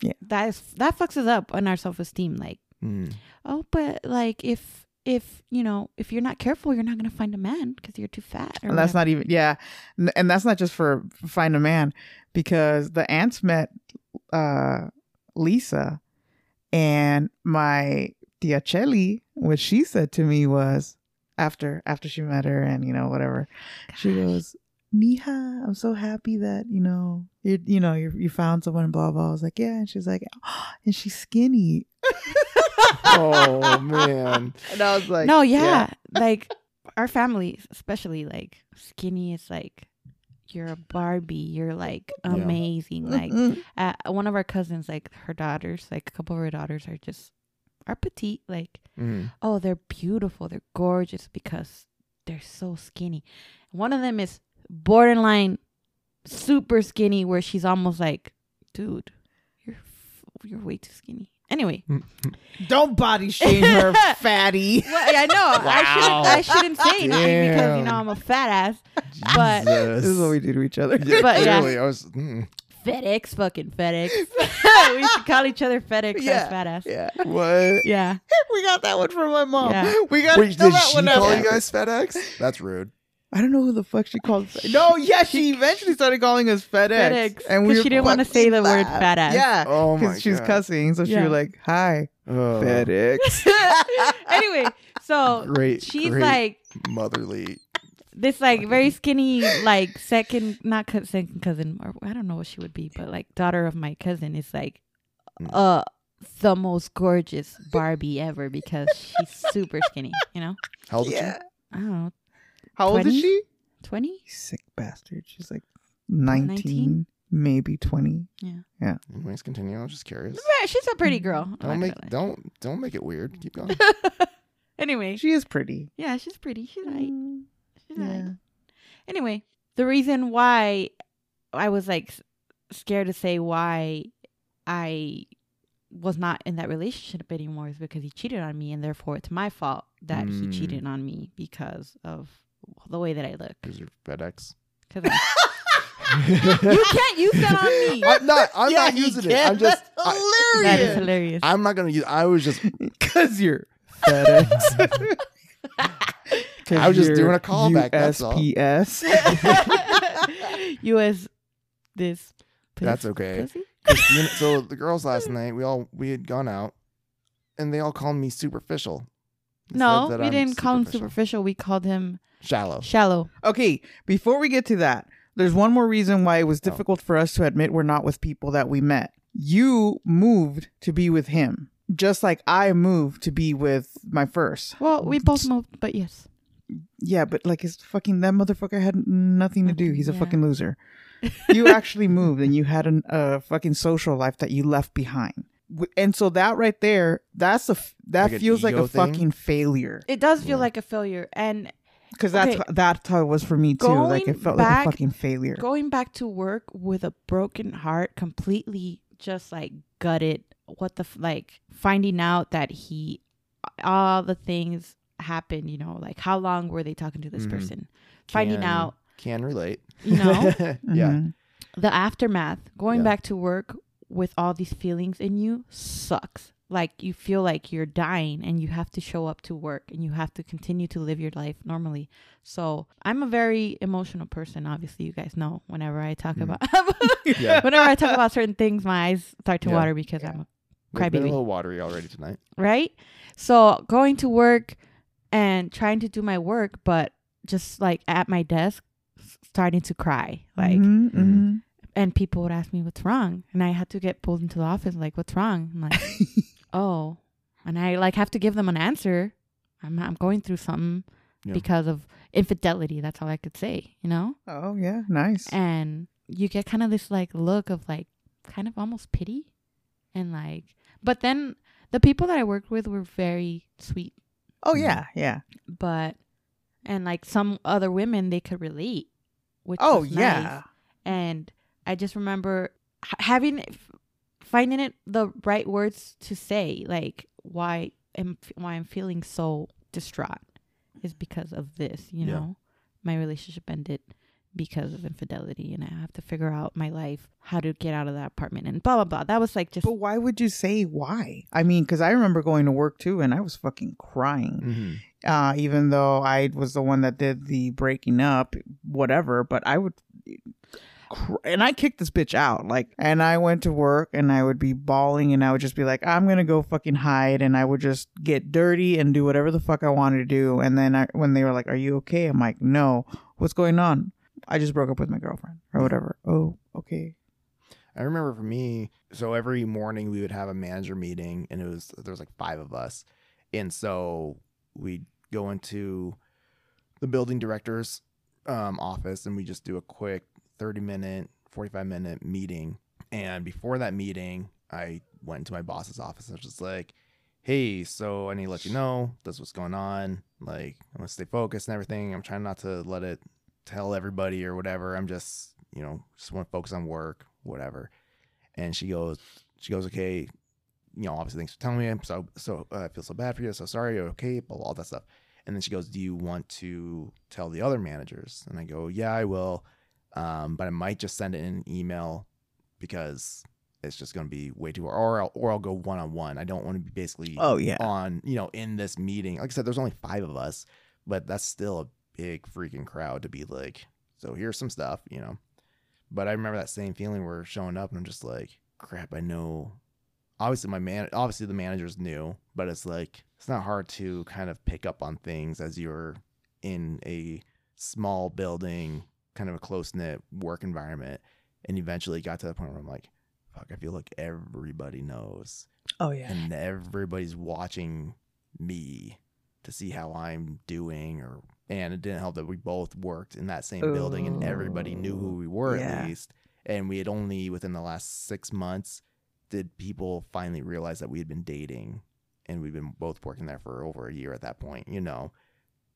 Yeah. That is that fucks us up on our self esteem. Like, Mm. oh, but like if if you know if you're not careful, you're not gonna find a man because you're too fat. Or And that's whatever. not even yeah, N- and that's not just for find a man because the aunts met uh Lisa and my tia Chelly, what she said to me was after after she met her and you know whatever, she Gosh. goes, "Mija, I'm so happy that you know you you know you you found someone." and Blah blah. I was like, "Yeah," and she's like, oh, and she's skinny. Oh man. And I was like, no, yeah, like our family, especially like skinny, is like you're a Barbie. You're like Yeah. amazing. Like uh, one of our cousins, like her daughters, like a couple of her daughters are just are petite. Like Mm. oh, they're beautiful. They're gorgeous because they're so skinny. One of them is borderline super skinny, where she's almost like, dude, you're f- you're way too skinny. Anyway, don't body shame her, fatty. well, I know I shouldn't I shouldn't say anything because you know I'm a fat ass. But- Jesus. This is what we do to each other. Yeah, But yeah. I was. Mm. FedEx, fucking FedEx. we used to call each other FedEx. Yeah. That's badass. Yeah. What? Yeah. we got that one from my mom. Yeah. We got Wait, to fill did that she one call out. you guys FedEx? That's rude. I don't know who the fuck she called. No, yeah, she eventually started calling us FedEx, FedEx, and 'cause we she didn't wanna say the word laughed. fat ass. Yeah, Oh my because she was God. cussing, so she was like, "Hi, Oh, FedEx." anyway, so Great. she's great like motherly. this like very skinny like second not cou- second cousin or I don't know what she would be, but like daughter of my cousin is like Mm. uh the most gorgeous Barbie ever because she's super skinny, you know? How old is yeah. I don't know, How old is she? 20? Sick bastard. She's like 19, 19? maybe 20. she? Anyways, continue. I'm just curious. She's a pretty girl. Don't make gonna don't don't make it weird. Keep going. anyway, She is pretty. yeah, she's pretty. She's right. Mm, She's right. yeah. Anyway, the reason why I was like scared to say why I was not in that relationship anymore is because he cheated on me, and therefore it's my fault that he Mm. cheated on me because of the way that I look. Because you're FedEx. Cause you can't use that on me. I'm not. I'm Yeah, not he using it. I'm just. That's I, That is hilarious. hilarious. I'm not gonna use. I was just. Because you're FedEx. I was just doing a callback, that's all. USPS. U.S. This. That's okay. you know, so the girls last night, we all we had gone out, and they all called me superficial. They No, we I'm didn't call him superficial. We called him Shallow. shallow. Okay, before we get to that, there's one more reason why it was Oh. difficult for us to admit we're not with people that we met. You moved to be with him, just like I moved to be with my first. Well, we both moved, but yes. Yeah, but like his fucking that motherfucker had nothing to do. He's a Yeah. fucking loser. You actually moved and you had an, a fucking social life that you left behind. W- And so that right there, that's a that Like feels like a thing? fucking failure. It does feel Yeah. like a failure. And Because that's Okay. that's how it was for me too. like it felt back- like a fucking failure. going back to work with a broken heart, completely just like gutted. What the, like, finding out that he, all the things happened, you know, like how long were they talking to this Mhm. person? Finding Can- out, Can relate. you know, yeah. Mhm. the aftermath, going Yeah. back to work with all these feelings in you sucks. Like you feel like you're dying and you have to show up to work and you have to continue to live your life normally. So I'm a very emotional person. Obviously, you guys know whenever I talk Mm. about Yeah. whenever I talk about certain things, my eyes start to Yeah. water because Yeah. I'm a They've been a little watery already tonight. right. So going to work and trying to do my work, but just like at my desk, starting to cry, like Mhm, mhm. And people would ask me what's wrong and i had to get pulled into the office like what's wrong i'm like oh and i like have to give them an answer i'm, I'm going through something Yeah. because of infidelity that's all i could say you know oh yeah, nice. and you get kind of this like look of like kind of almost pity and like but then the people that i worked with were very sweet oh yeah, yeah. but and like some other women they could relate which Oh was yeah. nice and I just remember having finding it the right words to say, like why am why I'm feeling so distraught is because of this. You Yeah. know, my relationship ended because of infidelity, and I have to figure out my life, how to get out of that apartment, and blah blah blah. That was like just But why would you say why? I mean, because I remember going to work too, and I was fucking crying. Mm-hmm. Uh, even though I was the one that did the breaking up, whatever. But I would, cr- and I kicked this bitch out. Like, and I went to work, and I would be bawling, and I would just be like, I'm gonna go fucking hide, and I would just get dirty and do whatever the fuck I wanted to do. And then I, when they were like, "Are you okay?" I'm like, "No, what's going on?" I just broke up with my girlfriend or whatever. Oh, okay. I remember for me, so every morning we would have a manager meeting, and it was there was like five of us, and so we'd go into the building director's um, office, and we just do a quick thirty minute, forty five minute meeting. And before that meeting, I went to my boss's office. and I was just like, "Hey, so I need to let you know that's what's going on. Like, I'm gonna stay focused and everything. I'm trying not to let it tell everybody or whatever. I'm just, you know, just want to focus on work, whatever. And she goes, she goes, okay, you know, obviously thanks for telling me. I'm so, so uh, I feel so bad for you. So sorry. You're okay. Blah, blah, all that stuff. And then she goes, do you want to tell the other managers? And I go, yeah, I will. Um, but I might just send it in an email because it's just going to be way too hard. or I'll, or I'll go one on one. I don't want to be basically Oh yeah. on you know in this meeting. Like I said, there's only five of us, but that's still a big freaking crowd to be like. So here's some stuff, you know. But I remember that same feeling where showing up and I'm just like, crap. I know. Obviously, my man. Obviously, the managers knew, but it's like it's not hard to kind of pick up on things as you're in a small building, kind of a close knit work environment, and eventually got to the point where I'm like, fuck. I feel like everybody knows Oh yeah. and everybody's watching me to see how I'm doing or and it didn't help that we both worked in that same building and everybody knew who we were Yeah. at least and we had only within the last 6 months did people finally realize that we had been dating and we've been both working there for over a year at that point you know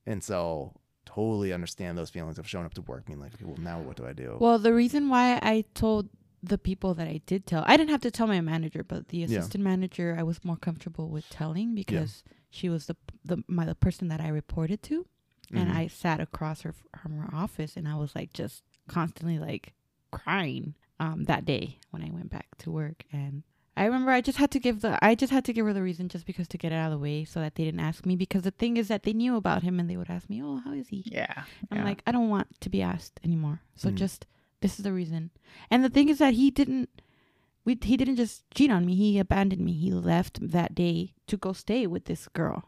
and so totally understand those feelings of showing up to work being like okay well now what do I do Well, the reason why I told the people that I did tell, I didn't have to tell my manager, but the Yeah. assistant manager, I was more comfortable with telling because she was the the my the person that I reported to, and Mhm. I sat across her from her office, and I was like just constantly like crying um that day when I went back to work, and I remember I just had to give the I just had to give her the reason just because to get it out of the way so that they didn't ask me because the thing is that they knew about him and they would ask me, oh, how is he? Yeah. I'm yeah. like, I don't want to be asked anymore. So Mm. just this is the reason. And the thing is that he didn't we he didn't just cheat on me. He abandoned me. He left that day to go stay with this girl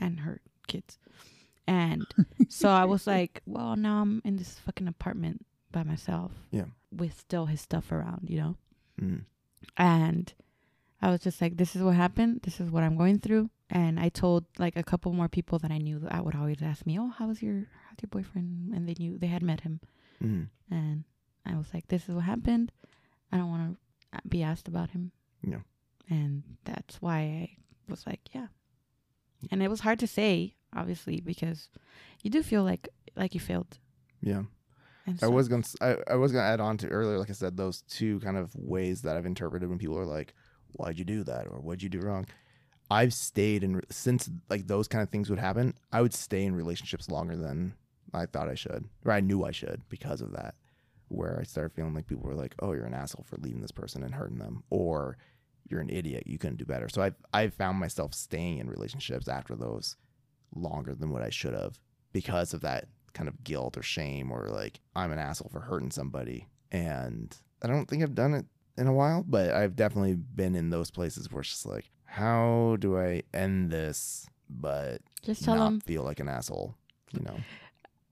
and her kids. And so I was like, well, now I'm in this fucking apartment by myself. Yeah. With still his stuff around, you know? Mhm. And I was just like, this is what happened. This is what I'm going through. And I told like a couple more people that I knew that would always ask me, oh, how's your how's your boyfriend? And they knew they had met him. Mhm. And I was like, this is what happened. I don't want to be asked about him. Yeah. And that's why I was like, yeah. And it was hard to say, obviously, because you do feel like like you failed. yeah And I was gonna I, I was gonna add on to earlier, like I said, those two kind of ways that I've interpreted when people are like, "Why'd you do that?" or "What'd you do wrong?" I've stayed in since like those kind of things would happen. I would stay in relationships longer than I thought I should, or I knew I should because of that. Where I started feeling like people were like, "Oh, you're an asshole for leaving this person and hurting them," or "You're an idiot. You couldn't do better." So i've, I've found myself staying in relationships after those longer than what I should have because of that kind of guilt or shame or like I'm an asshole for hurting somebody. And I don't think I've done it in a while, but I've definitely been in those places where it's just like, how do I end this but just tell not him feel like an asshole? You know.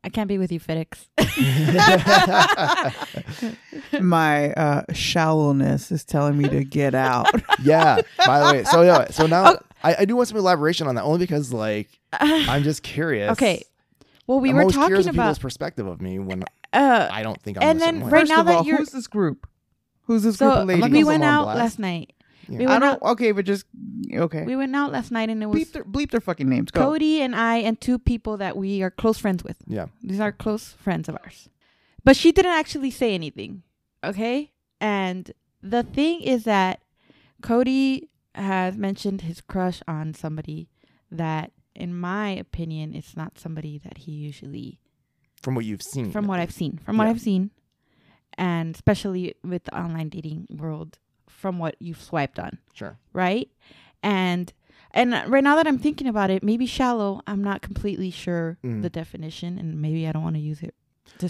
I can't be with you, FedEx. My uh, shallowness is telling me to get out. yeah. By the way, so yeah, so now Oh. I, I do want some elaboration on that only because like I'm just curious. Okay, well, we I'm were talking about of people's about. perspect of me when Uh, I don't think I'm and the then same way. right First now of that all, you're- who's this group? Who's this so group of ladies? we went out blast. last night. Yeah. We I don't. out. Okay, but just okay. We went out last night, and it was bleep their bleep their fucking names. Go. Cody and I and two people that we are close friends with. Yeah. These are close friends of ours. But she didn't actually say anything. Okay? And the thing is that Cody has mentioned his crush on somebody that in my opinion it's not somebody that he usually From what you've seen. from what I've seen. From what I've seen. And especially with the online dating world from what you've swiped on Sure. right? And and right now that I'm thinking about it, maybe shallow. I'm not completely sure Mm. the definition, and maybe I don't want to use it.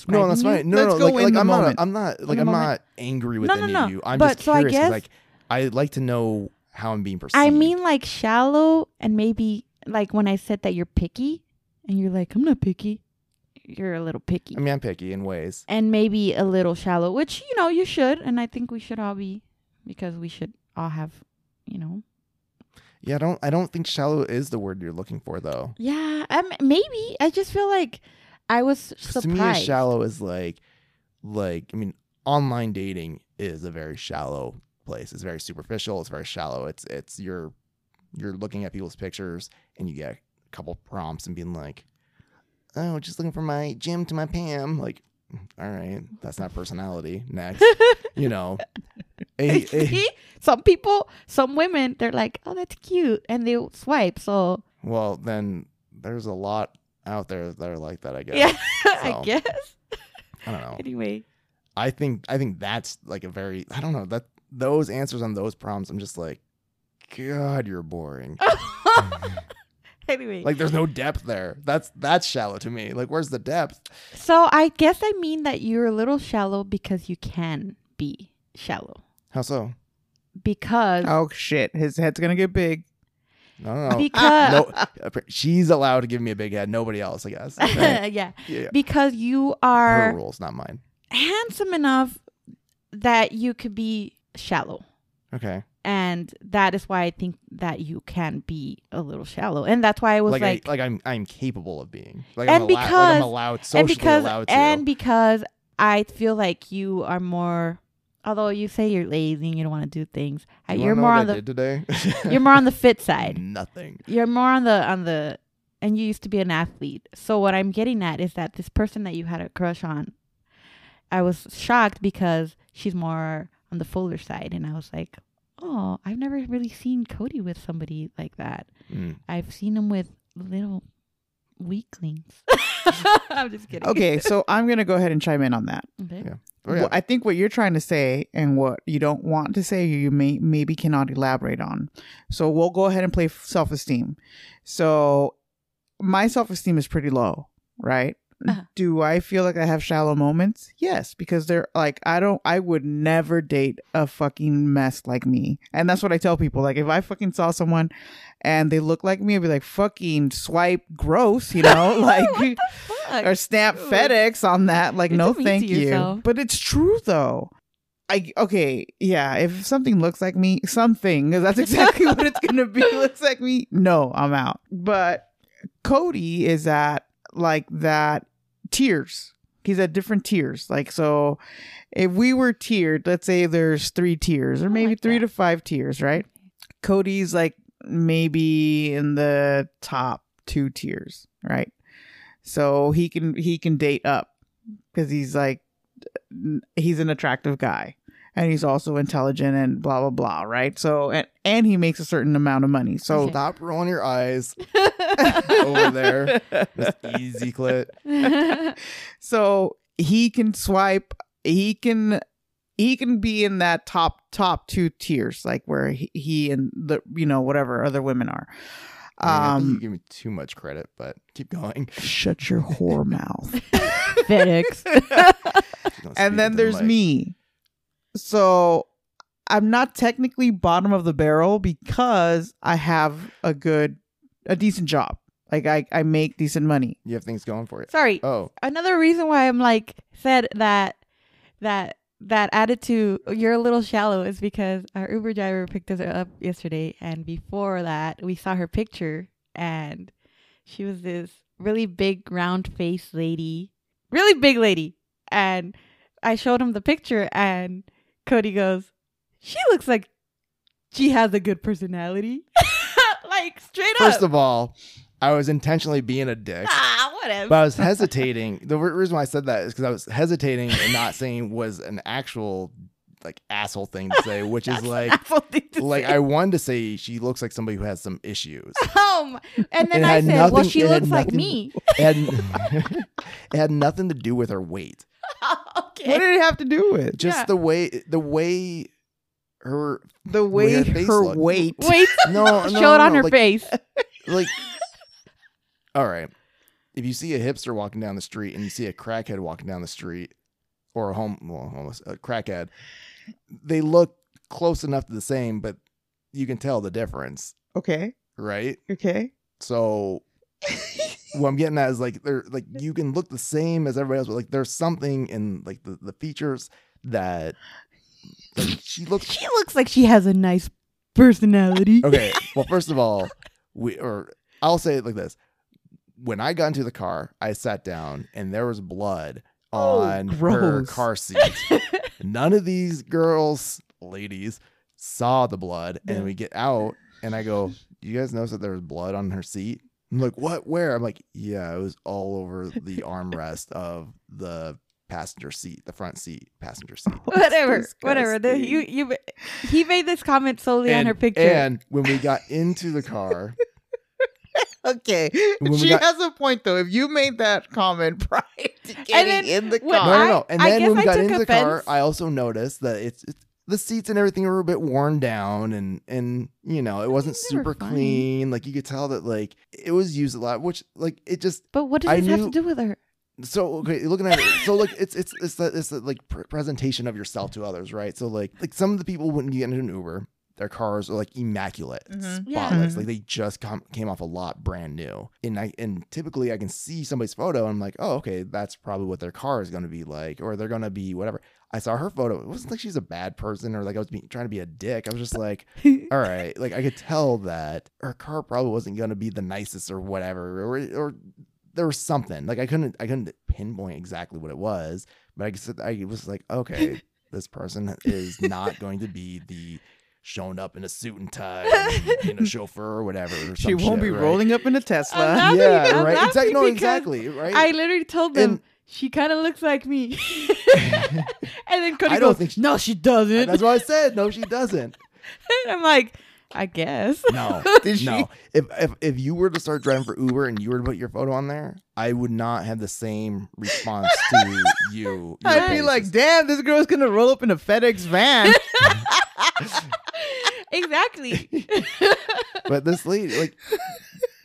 No, that's you. fine. No, Let's no, go like, in like the I'm not. I'm not like I'm moment. not angry with No, any no, of no. you. I'm But just so I guess- like I like to know how I'm being perceived. I mean, like shallow, and maybe like when I said that you're picky, and you're like, I'm not picky. You're a little picky, I mean, I'm picky in ways. and maybe a little shallow, which you know you should, and I think we should all be, because we should all have, you know, Yeah, I don't. I don't think shallow is the word you're looking for, though. yeah, um, maybe. I just feel like I was surprised. To me, shallow is like, like I mean, online dating is a very shallow place. It's very superficial. It's very shallow. It's it's you're you're looking at people's pictures and you get a couple prompts and being like, oh, just looking for my Jim to my Pam. Like, all right, that's not personality. Next, you know, a, a- eh, eh. some people, some women, they're like, "Oh, that's cute," and they swipe. So well then there's a lot out there that are like that. I guess. yeah, I So. guess. I don't know. Anyway, I think I think that's like a very I don't know that those answers on those problems. I'm just like, God, you're boring. anyway, like there's no depth there. That's that's shallow to me. Like where's the depth? so I guess I mean that you're a little shallow because you can be shallow How so? because Oh shit, his head's gonna get big. No, no, no. because no, she's allowed to give me a big head. Nobody else, I guess. Right? yeah yeah, yeah. because you are Her are rules, not mine. handsome enough that you could be shallow. Okay. And that is why I think that you can be a little shallow. And that's why I was Like, like, I, like I'm I'm capable of being. Like And I'm, allow- like I'm because- allowed socially and because allowed to. and because I feel like you are more although you say you're lazy and you don't want to do things, You you're more on I the today. you're more on the fit side. Nothing. You're more on the on the and you used to be an athlete. So what I'm getting at is that this person that you had a crush on, I was shocked because she's more on the fuller side and I was like, "Oh, I've never really seen Cody with somebody like that. Mm. I've seen him with little weaklings." I'm just kidding. Okay, so I'm gonna go ahead and chime in on that. Okay. Yeah. Oh, yeah. Well, I think what you're trying to say and what you don't want to say, you may maybe cannot elaborate on. So we'll go ahead and play self esteem. So my self esteem is pretty low, right? Uh-huh. Do I feel like I have shallow moments? Yes, because they're like I don't. I would never date a fucking mess like me, and that's what I tell people. Like if I fucking saw someone and they look like me, I'd be like fucking swipe gross, you know, like or stamp. FedEx on that. Like, You're no, thank you. yourself. But it's true though. I okay, yeah. If something looks like me, something because that's exactly what it's gonna be. Looks like me. No, I'm out. But Cody is at like that tiers. He's at different tiers. Like so, if we were tiered, let's say there's three tiers or maybe like three that. to five tiers, right? Cody's like maybe in the top two tiers, right? So he can he can date up because he's like he's an attractive guy and he's also intelligent and blah blah blah, right? So and and he makes a certain amount of money. So Okay. Stop rolling your eyes over there. This easy clit. so he can swipe he can he can be in that top top two tiers like where he, he and the you know whatever other women are I, mean, I you um give me too much credit, but keep going. shut your whore mouth FedEx. And then into the there's mic. me so i'm not technically bottom of the barrel because i have a good a decent job like i i make decent money You have things going for you. Sorry. Oh, Another reason why I'm like said that that that attitude you're a little shallow is because our Uber driver picked us up yesterday and before that we saw her picture and she was this really big round face lady. Really big lady. And I showed him the picture and Cody goes, She looks like she has a good personality. like straight up. first of all, I was intentionally being a dick. ah, whatever. But I was hesitating. The reason why I said that is because I was hesitating and not saying was an actual like asshole thing to say, which is like an awful thing to like say. I wanted to say she looks like somebody who has some issues. Um, and then I said, "Well, she looks like nothing- me." It had, it had nothing to do with her weight. okay. what did it have to do with Just Yeah. the way the way her the way way her face her looked. weight Wait, no no show no, it on no, her like, face. like all right if you see a hipster walking down the street and you see a crackhead walking down the street or a home well homeless a crackhead they look close enough to the same but you can tell the difference okay right okay so what i'm getting at is like they're like you can look the same as everybody else but like there's something in like the, the features that like she looks She looks like she has a nice personality. okay well first of all we or i'll say it like this when i got into the car i sat down and there was blood Oh, on her car seat none of these girls ladies saw the blood and Yeah. we get out and i go you guys notice that there was blood on her seat i'm like what where i'm like yeah it was all over the armrest of the passenger seat the front seat passenger seat whatever, whatever. The, you, you, he made this comment solely on her picture. and when we got into the car Okay, When she got- has a point though. If you made that comment prior to getting then in the car, No, no, I- no. And I then guess when we I got took into the car. I also noticed that it's, it's the seats and everything were a bit worn down, and and you know it wasn't super clean. Like you could tell that like it was used a lot, which like it just But what does I this have to do with her? so okay looking at it so like it's it's it's the it's the like pr- presentation of yourself to others right so like like some of the people when you get into an uber their cars are like immaculate Mhm. spotless Yeah. Like they just come, came off a lot brand new and i and typically i can see somebody's photo and i'm like oh okay that's probably what their car is going to be like or they're going to be whatever i saw her photo it wasn't like she's a bad person or like i was being, trying to be a dick. I was just like all right. Like i could tell that her car probably wasn't going to be the nicest or whatever or or there was something. Like i couldn't i couldn't pinpoint exactly what it was but i guess i was like okay this person is not going to be the shown up in a suit and tie and being a chauffeur or whatever or she some won't shit, be right? rolling up in a I'm Tesla. laughing- yeah I'm right? exactly. No exactly right? I literally told them And- she kind of looks like me, and then Cody I don't goes, think she- "No, she doesn't." that's what i said no she doesn't I'm like, I guess. no Did she? no if, if if you were to start driving for uber and you were to put your photo on there i would not have the same response to you I'd be like, damn, this girl's gonna roll up in a FedEx van. Exactly. but this lady like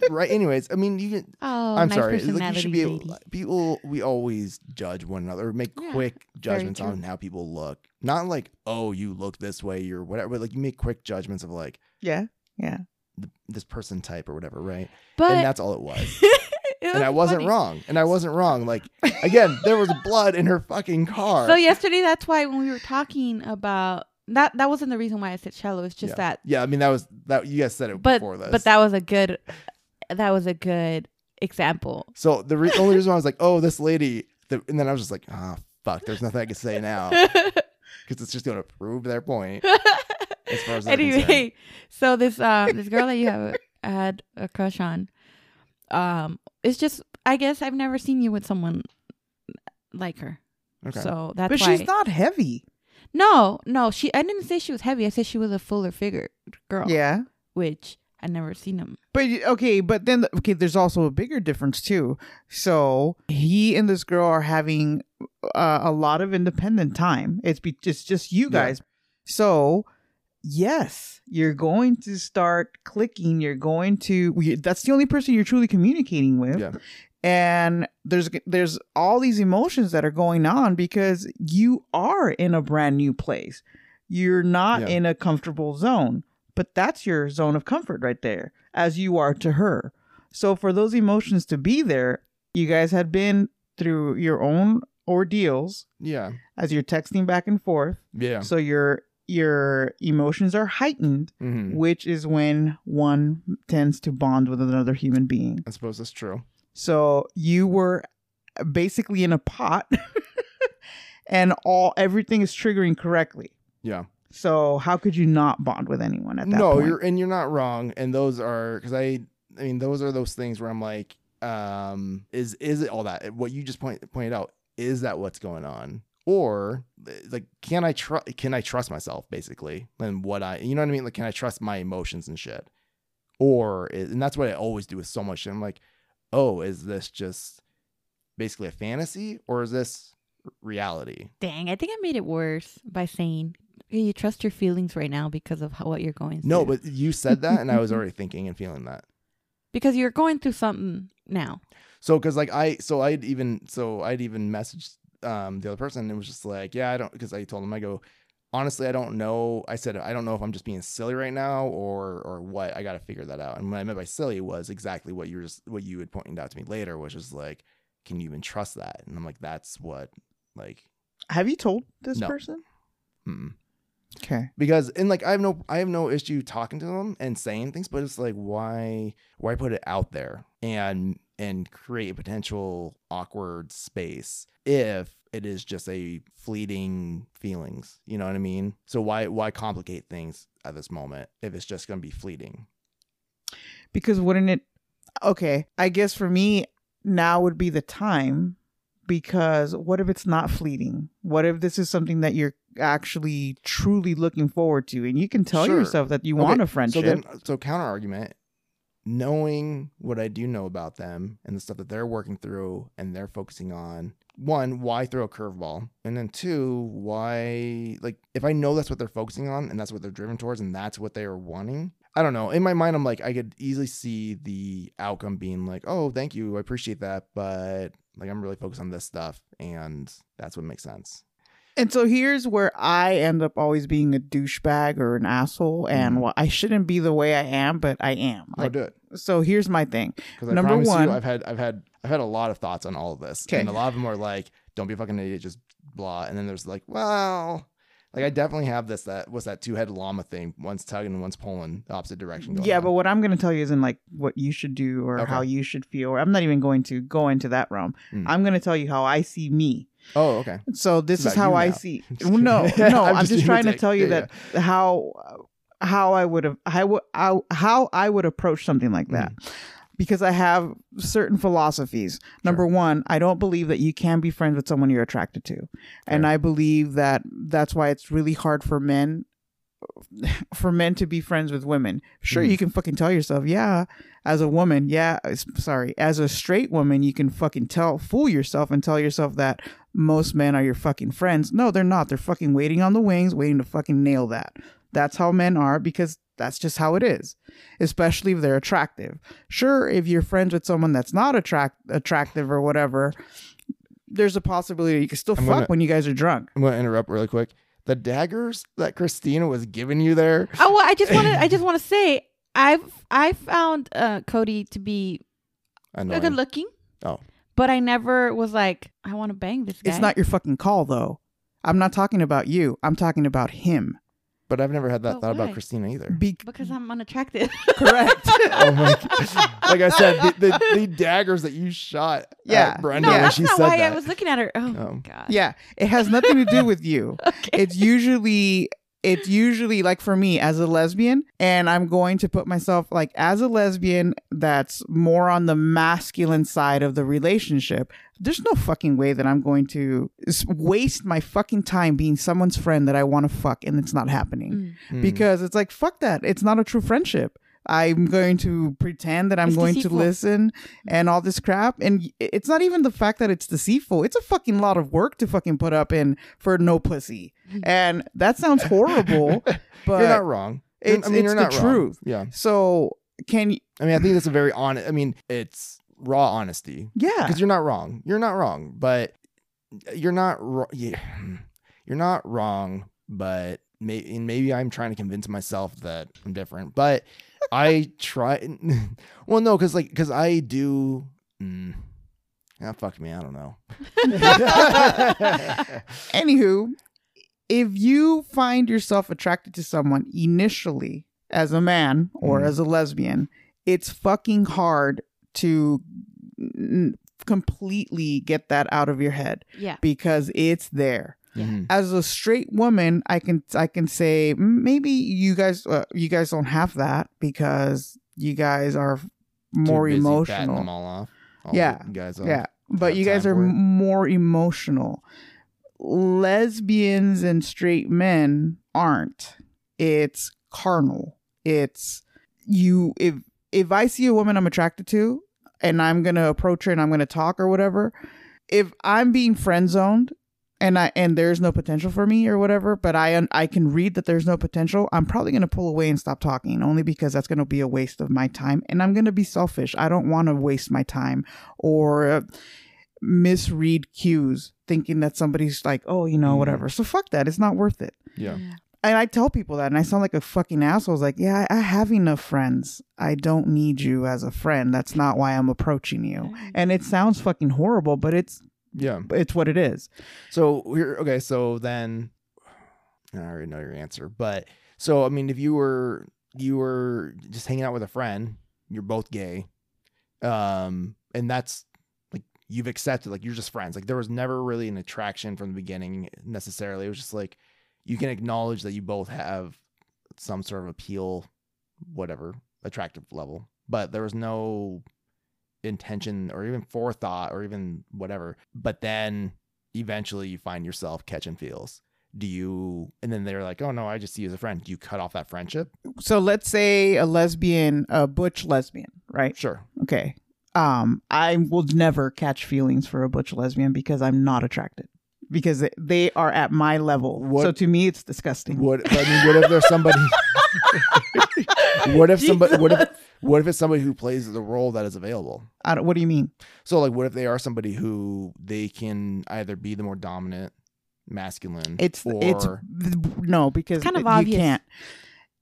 right anyways i mean you can Oh, i'm nice sorry like you should be able, people we always judge one another or make Yeah, quick judgments on how people look not like oh you look this way or whatever but like you make quick judgments of like yeah, yeah. th- this person type or whatever right But and that's all it was it and i was wasn't funny. wrong and i wasn't wrong like again there was blood in her fucking car So yesterday, that's why when we were talking about that, that wasn't the reason why I said shallow. It's just yeah. that yeah i mean that was that you guys said it but before this but that was a good that was a good example. so the re- only reason why i was like oh this lady the, and then i was just like ah fuck there's nothing i can say now because it's just going to prove their point as far as they're concerned. anyway, so this uh this girl that you have had a crush on, um, it's just I guess I've never seen you with someone like her. okay So that's But why. she's not heavy. No, no, she. I didn't say she was heavy. I said she was a fuller figure girl. Yeah. which I never seen him. But okay, but then okay, there's also a bigger difference too. So he and this girl are having uh, a lot of independent time. It's be, it's just you Yeah. guys. So yes, you're going to start clicking. You're going to. we- That's the only person you're truly communicating with. Yeah. And there's there's all these emotions that are going on because you are in a brand new place. You're not Yeah. in a comfortable zone but that's your zone of comfort right there as you are to her so for those emotions to be there you guys had been through your own ordeals Yeah. as you're texting back and forth Yeah. so your your emotions are heightened hmm which is when one tends to bond with another human being I suppose that's true. So you were basically in a pot and all everything is triggering correctly Yeah. so how could you not bond with anyone at that point? no, point you're and you're not wrong. And those are because I, I mean, those are those things where I'm like, um, is is it all that? What you just point pointed out is that what's going on, or like, can I trust? Can I trust myself basically? And what I, you know what I mean? Like, can I trust my emotions and shit? Or and that's what I always do with so much. shit. I'm like, oh, is this just basically a fantasy, or is this reality? Dang, I think I made it worse by saying "Hey, you trust your feelings right now because of how, what you're going through. No, but you said that, and I was already thinking and feeling that. because you're going through something now. So, because like I, so I'd even, so I'd even messaged um the other person and it was just like, yeah, I don't, because I told him I go, honestly, I don't know. I said I don't know if I'm just being silly right now or or what. I got to figure that out. And what I meant by silly was exactly what you were just what you had pointed out to me later, which was like, can you even trust that? And I'm like, that's what, like, have you told this No. person mm. okay because and like I have no I have no issue talking to them and saying things, but it's like why why put it out there and and create a potential awkward space if it is just a fleeting feelings. You know what I mean? So why why complicate things at this moment if it's just gonna be fleeting? because wouldn't it okay i guess for me now would be the time because what if it's not fleeting what if this is something that you're actually truly looking forward to and you can tell Sure. yourself that you Okay, want a So friendship then so counter argument, knowing what I do know about them and the stuff that they're working through and they're focusing on, one, why throw a curveball? And then two, why, like, if I know that's what they're focusing on and that's what they're driven towards and that's what they are wanting, I don't know. In my mind, I'm like, I could easily see the outcome being like, oh, thank you. I appreciate that. But like, I'm really focused on this stuff. And that's what makes sense. And so here's where I end up always being a douchebag or an asshole, and Mhm. well, I shouldn't be the way I am, but I am. I'll Like, do it. so here's my thing. Because I Number promise one- you, I've had, I've had, I've had a lot of thoughts on all of this, 'Kay. and a lot of them are like, "Don't be a fucking idiot, just blah." And then there's like, well, like I definitely have this that was that two headed llama thing? One's tugging and one's pulling the opposite direction. Going Yeah, on. but what I'm going to tell you isn't like what you should do or Okay. how you should feel. I'm not even going to go into that realm. Mm. I'm going to tell you how I see me. oh, okay. So this is how I now. see. No, no, I'm I'm, just just trying to tell you Yeah, that how how I would have how, would- how how I would approach something like that. Mm. Because I have certain philosophies. Number one, I don't believe that you can be friends with someone you're attracted to. And I believe that that's why it's really hard for men for men to be friends with women. Sure, Mhm. you can fucking tell yourself, yeah, as a woman, yeah, sorry, as a straight woman, you can fucking tell, fool yourself and tell yourself that most men are your fucking friends. No, they're not. They're fucking waiting on the wings, waiting to fucking nail that. That's how men are because that's just how it is, especially if they're attractive. Sure, if you're friends with someone that's not attract attractive or whatever, there's a possibility you can still I'm fuck gonna- when you guys are drunk. I'm gonna interrupt really quick. The daggers that Christina was giving you there. Oh, well, I just want to. I just want to say, I've I found uh, Cody to be Annoying. good looking. Oh. but I never was like, I want to bang this guy. It's not your fucking call, though. I'm not talking about you. I'm talking about him. But I've never had that But thought why? about Christina either. Be- because I'm unattractive. correct. oh my God. Like I said, the, the, the daggers that you shot Yeah. at Brenda no, when that's she not said why that. I was looking at her. Oh, Oh. God. yeah, it has nothing to do with you. Okay. It's usually it's usually like for me as a lesbian and I'm going to put myself like as a lesbian that's more on the masculine side of the relationship. There's no fucking way that I'm going to waste my fucking time being someone's friend that I want to fuck and it's not happening. Mm. Mm. because it's like fuck that it's not a true friendship i'm going to pretend that i'm It's going deceitful. to listen mm-hmm. and all this crap and it's not even the fact that it's deceitful it's a fucking lot of work to fucking put up in for no pussy mm-hmm. and that sounds horrible but you're not wrong. It's- I mean, it's you're the not wrong. truth. Yeah. so can you I mean, I think that's a very honest. I mean, it's raw honesty yeah because you're not wrong. You're not wrong, but you're not. Ro- yeah, you're not wrong, but may- and maybe I'm trying to convince myself that I'm different. But I try. well, no, because like because I do. Mm, ah, fuck me. I don't know. Anywho, if you find yourself attracted to someone initially as a man or Mhm. as a lesbian, it's fucking hard to n- completely get that out of your head Yeah. because it's there. Mhm. As a straight woman, I can I can say "Mm, maybe you guys uh, you guys don't have that because you guys are more emotional. them all off. All Yeah, guys off. Yeah, but you guys are for it. m- more emotional. Lesbians and straight men aren't. It's carnal. It's you if if I see a woman I'm attracted to and I'm going to approach her and I'm going to talk or whatever, if I'm being friend zoned and I and there's no potential for me or whatever, but I I can read that there's no potential, I'm probably going to pull away and stop talking only because that's going to be a waste of my time and I'm going to be selfish. I don't want to waste my time or uh, misread cues thinking that somebody's like, "Oh, you know, Mhm. whatever." So fuck that. It's not worth it. Yeah. And I tell people that and I sound like a fucking asshole. It's like, "Yeah, I I have enough friends. I don't need you as a friend. That's not why I'm approaching you." And it sounds fucking horrible, but it's Yeah. But it's what it is. So we're okay. So then, I already know your answer, but so I mean, if you were you were just hanging out with a friend, you're both gay, um, and that's like you've accepted, like you're just friends. Like there was never really an attraction from the beginning necessarily. It was just like you can acknowledge that you both have some sort of appeal, whatever attractive level, but there was no intention or even forethought or even whatever. But then eventually you find yourself catching feels. do you and then they're like, "Oh no, I just see you as a friend." Do you cut off that friendship? So let's say a lesbian, a butch lesbian, right? Sure. Okay. Um, I will never catch feelings for a butch lesbian because I'm not attracted. Because they- they are at my level. What- So to me, it's disgusting. What I mean, what if there's somebody What if somebody what if what if it's somebody who plays the role that is available? I don't, what do you mean? So like what if they are somebody who they can either be the more dominant masculine It's or it's no because kind of you obvious. can't.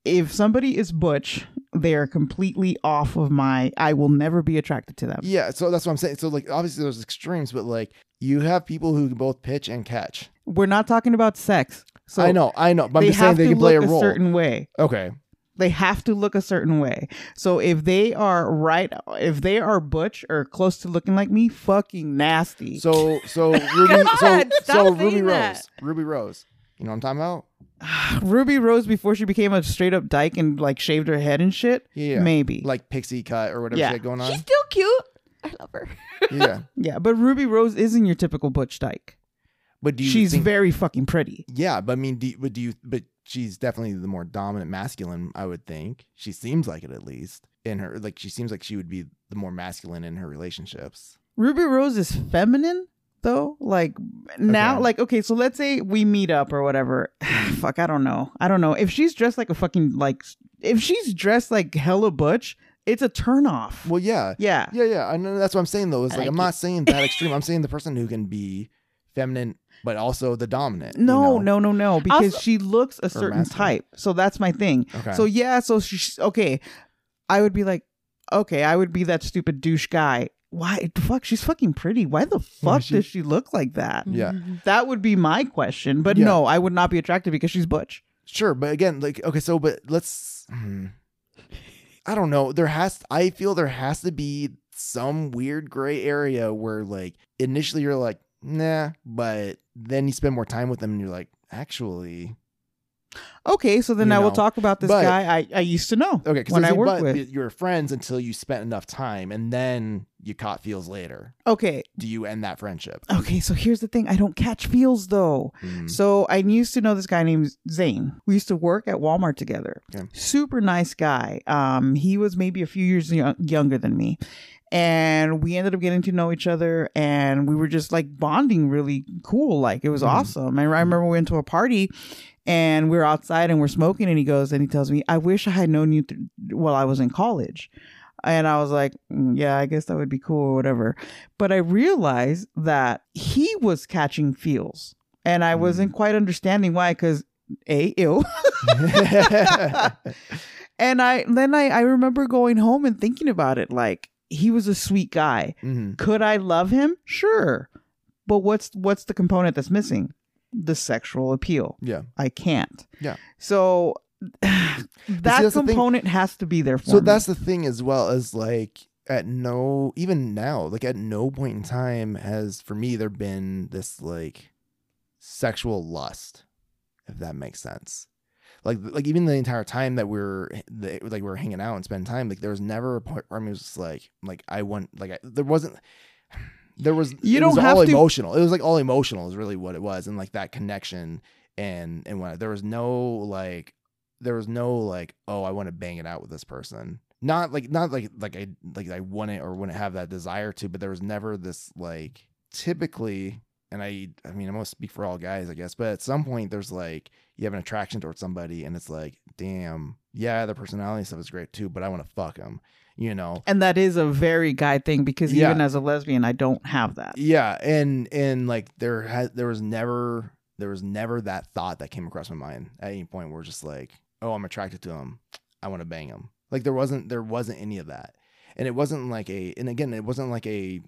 If somebody is butch, they are completely off of my. I will never be attracted to them. Yeah, so that's what I'm saying. So like obviously there's extremes, but like you have people who can both pitch and catch. We're not talking about sex. So I know, I know, but I'm just saying they can play a a role. certain way. Okay. They have to look a certain way. So if they are right, if they are butch or close to looking like me, fucking nasty. So so Ruby so so Ruby Rose. Ruby Rose. You know what I'm talking about? Ruby Rose before she became a straight up dyke and like shaved her head and shit. Yeah. Maybe. Like pixie cut or whatever Yeah. she had going on. She's still cute. I love her. yeah. yeah, but Ruby Rose isn't your typical butch dyke. But do you She's think, very fucking pretty. Yeah, but I mean do you, but do you but she's definitely the more dominant masculine, I would think. She seems like it at least. In her like she seems like she would be the more masculine in her relationships. Ruby Rose is feminine though. Like now, Okay. like okay, so let's say we meet up or whatever. Fuck, I don't know. I don't know if she's dressed like a fucking like if she's dressed like hella butch, it's a turn off. Well, yeah. yeah. Yeah, yeah. I know that's what I'm saying though. Is like, like I'm not saying that extreme. I'm saying the person who can be feminine but also the dominant. you No, know? no, no, no. Because Also- she looks a certain masculine. type. So that's my thing. Okay. So yeah, so she's okay. I would be like, okay, I would be that stupid douche guy. Why the fuck? She's fucking pretty. Why the fuck she- does she look like that? Yeah. That would be my question. But Yeah. no, I would not be attracted because she's butch. Sure, but again, like okay, so but let's hmm. I don't know. There has I feel there has to be some weird gray area where like initially you're like, nah, but then you spend more time with them and you're like, actually Okay, so then You I will talk about this but- guy I, I used to know. Okay, because when I worked with. you're friends until you spent enough time and then you caught feels later. Okay, Do you end that friendship? okay. So here's the thing: I don't catch feels though. Mm. So I used to know this guy named Zane. We used to work at Walmart together. Okay. Super nice guy. Um, he was maybe a few years yo- younger than me, and we ended up getting to know each other, and we were just like bonding really cool. Like it was Mhm. awesome. And I remember we went to a party. And we are outside and we're smoking, and he goes and he tells me, "I wish I had known you th- while I was in college." And I was like, "Mm, "Yeah, I guess that would be cool or whatever." But I realized that he was catching feels, and I wasn't quite understanding why. Because a ill, and I then I I remember going home and thinking about it. Like he was a sweet guy. Mhm. Could I love him? Sure, but what's what's the component that's missing? The sexual appeal. Yeah. I can't. Yeah. So that thing. component has to be there for So me. that's the thing as well as like at no even now like at no point in time has for me there been this like sexual lust if that makes sense like like even the entire time that we're the, like we are hanging out and spending time like there was never a point where I was like like I want like I, there wasn't there was You it don't was have all to- emotional. It was like all emotional is really what it was and like that connection and and when there was no like there was no like oh i want to bang it out with this person. Not like not like like i like i want it or wouldn't have that desire to but there was never this like typically and i i mean i must speak for all guys i guess but at some point there's like you have an attraction towards somebody and it's like damn yeah the personality stuff is great too but i want to fuck them you know and that is a very guy thing because Yeah. even as a lesbian, I don't have that. yeah and and like there has there was never there was never that thought that came across my mind at any point where just like oh i'm attracted to him i want to bang him like there wasn't there wasn't any of that and it wasn't like a and again it wasn't like a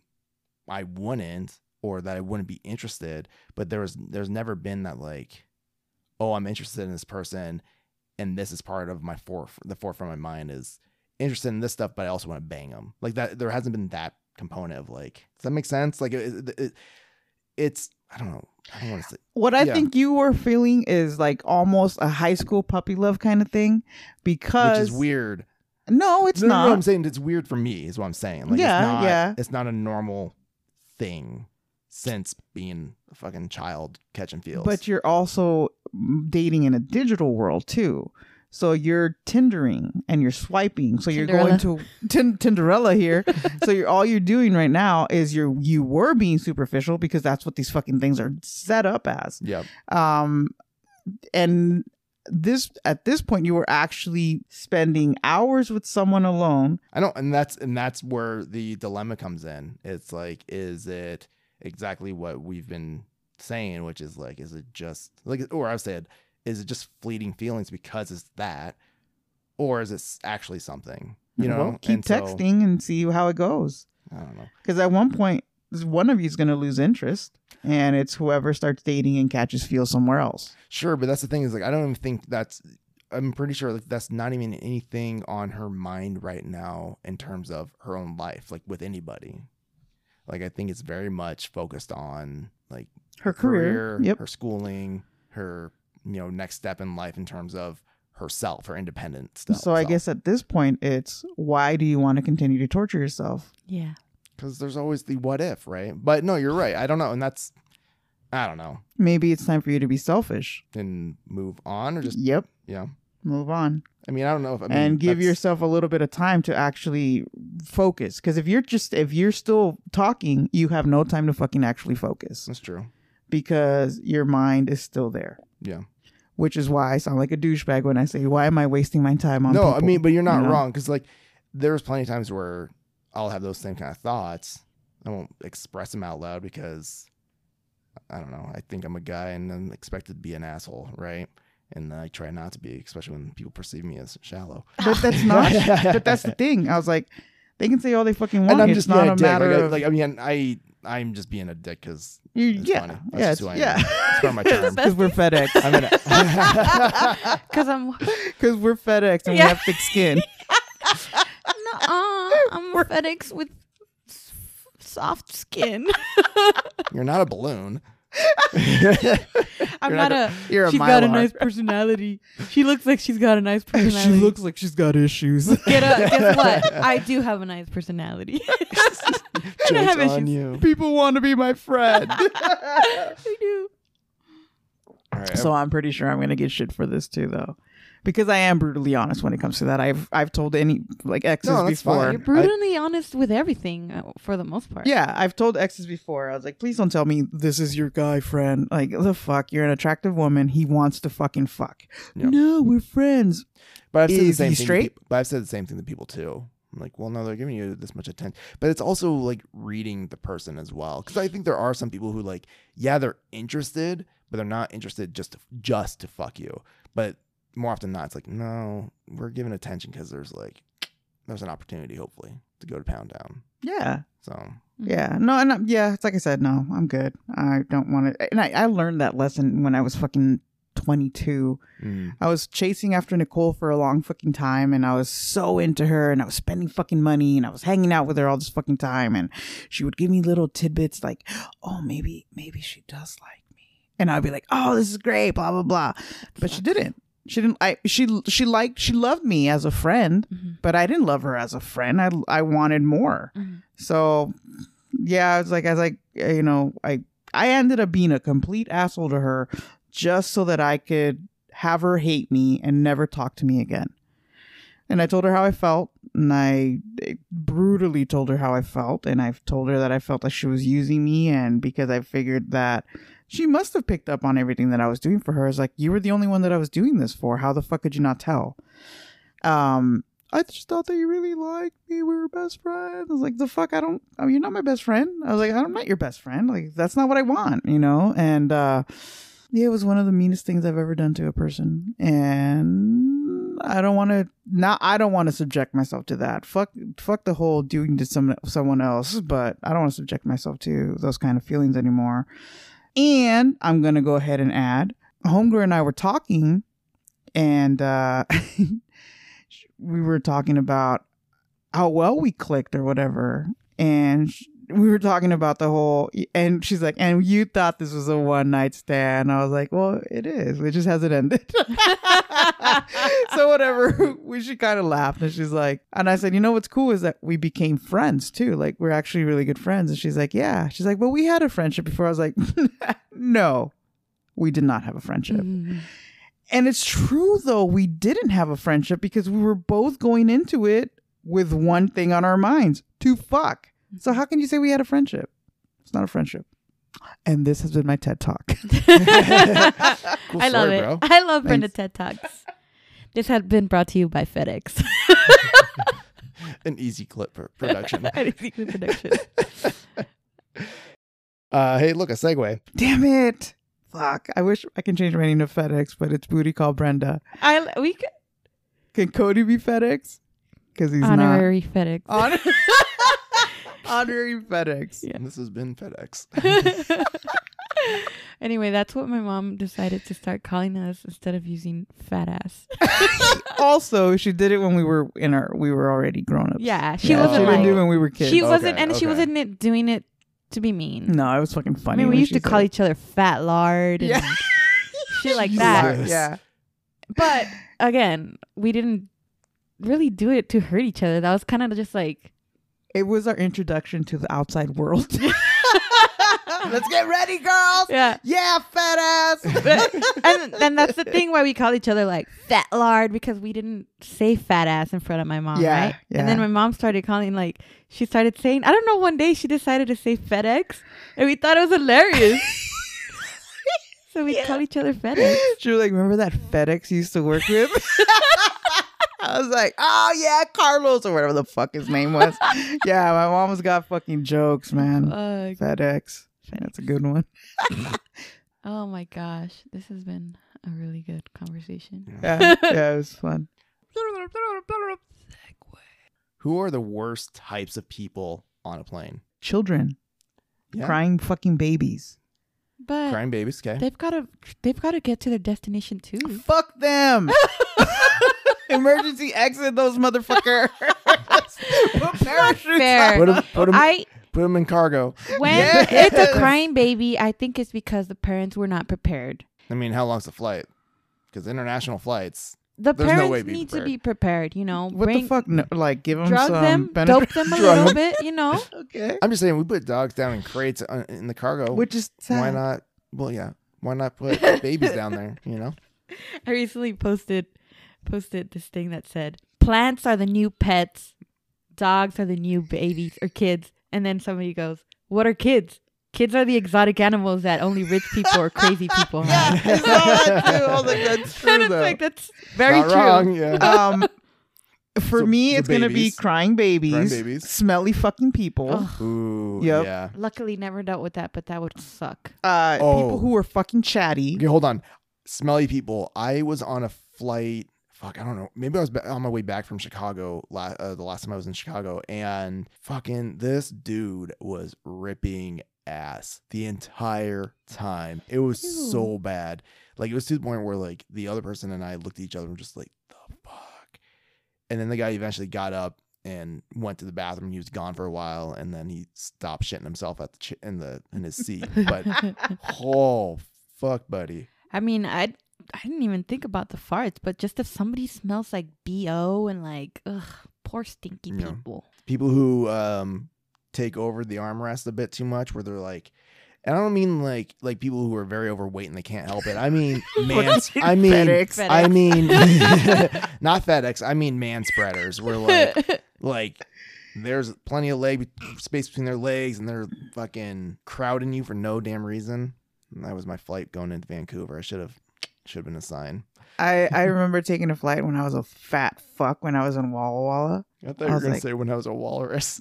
i wouldn't or that i wouldn't be interested but there was there's never been that like oh i'm interested in this person and this is part of my foref the forefront of my mind is interested in this stuff but i also want to bang them like that there hasn't been that component of like does that make sense like it, it, it- it's i don't know i don't want to say What I Yeah. think you were feeling is like almost a high school puppy love kind of thing because which is weird No, it's no, no, not. no, i'm saying it's weird for me is what i'm saying like Yeah, it's not, yeah. it's not a normal thing since being a fucking child catching feels. But you're also dating in a digital world too. So you're Tindering and you're swiping. So you're going to tin- Tinderella here. so you're all you're doing right now is you're you were being superficial because that's what these fucking things are set up as. yep. Um, and this at this point you were actually spending hours with someone alone. I don't, and that's and that's where the dilemma comes in. It's like, is it exactly what we've been saying, which is like, is it just like, or I've said, is it just fleeting feelings because it's that, or is it actually something? You know, Well, keep And so- texting and see how it goes. I don't know. Because at one point, one of you is going to lose interest, and it's whoever starts dating and catches feel somewhere else. Sure, but that's the thing is like, I don't even think that's. I'm pretty sure like that's not even anything on her mind right now in terms of her own life, like with anybody. Like I think it's very much focused on like Her career. Yep. her schooling, her you know next step in life in terms of herself, her independent stuff. So I guess at this point, it's why do you want to continue to torture yourself? Yeah. because there's always the what if, right? But no, you're right. I don't know, and that's I don't know, Maybe it's time for you to be selfish. and move on or just Yep. yeah. Move on. I mean, I don't know if I mean, and give that's- yourself a little bit of time to actually focus. Because if you're just if you're still talking, you have no time to fucking actually focus That's true. because your mind is still there. Yeah. Which is why I sound like a douchebag when I say, "Why am I wasting my time on?" no, I mean, but you're not you know? wrong because like there's plenty of times where I'll have those same kind of thoughts. I won't express them out loud because I don't know. I think I'm a guy and I'm expected to be an asshole, right? And I try not to be, especially when people perceive me as shallow. But that's not. but that's the thing. I was like, they can say all they fucking want. and I'm it's just not being a a dick. matter Like, I, of like I mean, I I'm just being a dick because you, it's yeah, funny. That's yeah, just it's, who I am. yeah. It's part of my charm. Because we're FedEx. I'm in Because I'm Because we're FedEx and Yeah. we have thick skin. Nuh-uh. I'm FedEx with soft skin. You're not a balloon. I'm You're not, not a. You're a she's got a Mylar. nice personality. She looks like she's got a nice personality. she looks like she's got issues. Get up. guess what? I do have a nice personality. I have issues. you. People want to be my friend. I do. All right. so I'm pretty sure I'm gonna get shit for this too, though, because I am brutally honest when it comes to that. I've I've told any like exes No, before. fine. You're brutally honest with everything uh, for the most part. Yeah, I've told exes before. I was like, please don't tell me this is your guy friend. Like the fuck, you're an attractive woman. He wants to fucking fuck. Yeah. No, we're friends. But I've said the same thing. straight? peop- but I've said the same thing to people too. I'm like, well, no, they're giving you this much attention, but it's also like reading the person as well. Because I think there are some people who like, yeah, they're interested, but they're not interested just to, just to fuck you. But more often than not, it's like, no, we're giving attention because there's like, there's an opportunity hopefully to go to Pound Down. Yeah, So yeah. No, and I'm, yeah, it's like I said. No, I'm good. I don't want to. And I, I learned that lesson when I was fucking 22. mm, I was chasing after Nicole for a long fucking time and I was so into her and I was spending fucking money and I was hanging out with her all this fucking time and she would give me little tidbits like, oh, maybe, maybe she does like me. And I'd be like, oh, this is great, blah, blah, blah. But she didn't. She didn't, I, she, she liked, she loved me as a friend, Mhm. but I didn't love her as a friend. I, I wanted more. Mhm. So yeah, I was like, I was like, you know, I, I ended up being a complete asshole to her just so that I could have her hate me and never talk to me again. And I told her how I felt, and I brutally told her how I felt, and I've told her that I felt like she was using me, and because I figured that she must have picked up on everything that I was doing for her. It's like you were the only one that I was doing this for. How the fuck could you not tell? Um, I just thought that you really liked me. We were best friends. I was like, the fuck, I don't. I mean, you're not my best friend. I was like, I'm not your best friend. Like, that's not what I want, you know. And uh, yeah, it was one of the meanest things I've ever done to a person, and I don't want to. Not, I don't want to subject myself to that. Fuck, fuck the whole doing to some someone else. But I don't want to subject myself to those kind of feelings anymore. And I'm gonna go ahead and add, Homegirl and I were talking, and uh, we were talking about how well we clicked or whatever, and we were talking about the whole, and she's like, and you thought this was a one night stand. I was like, well, it is. It just hasn't ended. so whatever. We she kind of laughed, and she's like, and I said, you know what's cool is that we became friends too. Like we're actually really good friends. And she's like, yeah. She's like, well, we had a friendship before. I was like, no, we did not have a friendship. Mhm. And it's true though, we didn't have a friendship because we were both going into it with one thing on our minds to fuck. So how can you say we had a friendship? It's not a friendship. And this has been my TED Talk. Cool I love story, it. bro. I love Brenda Thanks. TED Talks. This has been brought to you by FedEx. An easy clip for production. Anything production. uh, hey, look, a segue. Damn it. Fuck. I wish I can change my name to FedEx, but it's booty called Brenda. I we could Can Cody be FedEx? Because he's honorary FedEx. not. Honor- Honorary FedEx. Yeah. And this has been FedEx. anyway, that's what my mom decided to start calling us instead of using fat ass. also, she did it when we were in our we were already grown ups. Yeah, she Yeah, wasn't she like didn't do it when we were kids. she Okay, wasn't, and she wasn't doing it to be mean. no, it was fucking funny. I funny. mean, we used to call said- each other fat lard and Yeah. shit like that. Yes. Yeah. But again, we didn't really do it to hurt each other. That was kind of just like It was our introduction to the outside world. Let's get ready, girls. yeah. Yeah, fat ass. and then that's the thing why we call each other like fat lard because we didn't say fat ass in front of my mom, Yeah, right? And then my mom started calling like she started saying I don't know one day she decided to say FedEx and we thought it was hilarious. so we Yeah. call each other FedEx. she was like, remember that FedEx you used to work with? I was like, oh yeah, Carlos or whatever the fuck his name was. yeah, my mom's got fucking jokes, man. Fuck. FedEx. That's a good one. Oh my gosh, this has been a really good conversation. Yeah, yeah, it was fun. Who are the worst types of people on a plane? Children Yeah. crying fucking babies. But Crying babies, okay. they've got to they've got to get to their destination too. Fuck them. Emergency exit those motherfuckers. Put parachutes fair. on. Put 'em- put 'em- I Put them in cargo. when Yes. it's a crying baby, I think it's because the parents were not prepared. I mean, how long's the flight? Because international flights, The There's no parents way to be need to be prepared. You know, What bring the fuck? No, like, give them drug some them, benefit- dope them a little bit. You know, Okay. I'm just saying, we put dogs down in crates uh, in the cargo. Which is sad. why not? Well, yeah. Why not put babies down there? You know. I recently posted posted this thing that said plants are the new pets, dogs are the new babies or kids, and then somebody goes, "What are kids? Kids are the exotic animals that only rich people or crazy people Yeah, have." I saw that too. I was like, that's true and it's though. like that's very Not true. wrong. Yeah. um, for So, me, the it's gonna be crying babies, Crying babies. smelly fucking people, Ooh. Yep. Yeah. Luckily, never dealt with that, but that would suck. uh, Oh. people who are fucking chatty. Okay, hold on. Smelly people. I was on a flight. Fuck, I don't know. Maybe I was on my way back from Chicago. La- uh, the last time I was in Chicago, and fucking this dude was ripping ass the entire time. It was Ew. so bad. Like it was to the point where like the other person and I looked at each other and just like the fuck. And then the guy eventually got up and went to the bathroom. He was gone for a while, and then he stopped shitting himself at the ch- in the in his seat. But oh fuck, buddy. I mean, I I didn't even think about the farts, but just if somebody smells like bo and like ugh, poor stinky Yeah. people. people who um take over the armrest a bit too much where they're like and I don't mean like like people who are very overweight and they can't help it. I mean man I mean FedEx. I mean not FedEx. I mean man spreaders. We're like like there's plenty of leg space between their legs and they're fucking crowding you for no damn reason. And that was my flight going into Vancouver. I should have should have been a sign. I I remember taking a flight when I was a fat fuck when I was in Walla Walla. I thought I you were was gonna like- say when I was a walrus.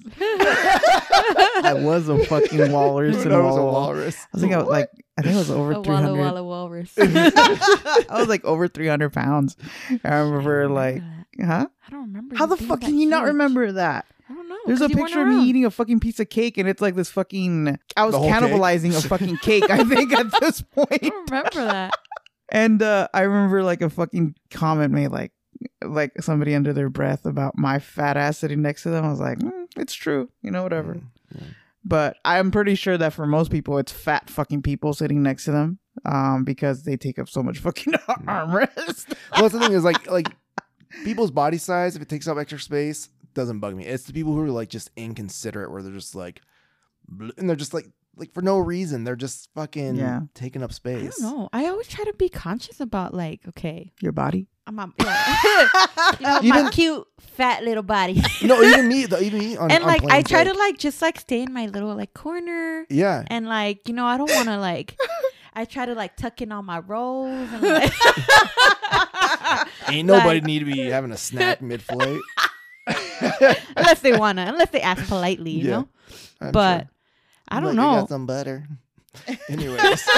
I was a fucking walrus when in I was a Walla Walla. walrus. I think I was like I think I was over a three walla walla walrus. I was like over three hundred pounds. I remember like, that. huh? I don't remember. How the fuck can you not remember that? I don't know. There's a picture of me eating a fucking piece of cake, and it's like this fucking. I was The whole cake? cannibalizing a fucking cake. I think at this I point, don't remember that. And uh, I remember like a fucking comment made like, like somebody under their breath about my fat ass sitting next to them. I was like, mm, it's true, you know, whatever. Mm, yeah. But I'm pretty sure that for most people, it's fat fucking people sitting next to them um, because they take up so much fucking armrest. well, that's the thing is like like people's body size, if it takes up extra space, doesn't bug me. It's the people who are like just inconsiderate, where they're just like, and they're just like like for no reason, they're just fucking Yeah. taking up I space. don't know. I always try to be conscious about like, okay, Your body. I'm a, yeah. you know, my Even- cute fat little body. No, even me, though, even me on and on like I planes, try like- to like just like stay in my little like corner yeah. and like you know I don't want to like I try to like tuck in all my rolls and like Ain't nobody like- need to be having a snack mid flight. unless they wanna unless they ask politely you Yeah, know but I don't I know got some butter. Anyways,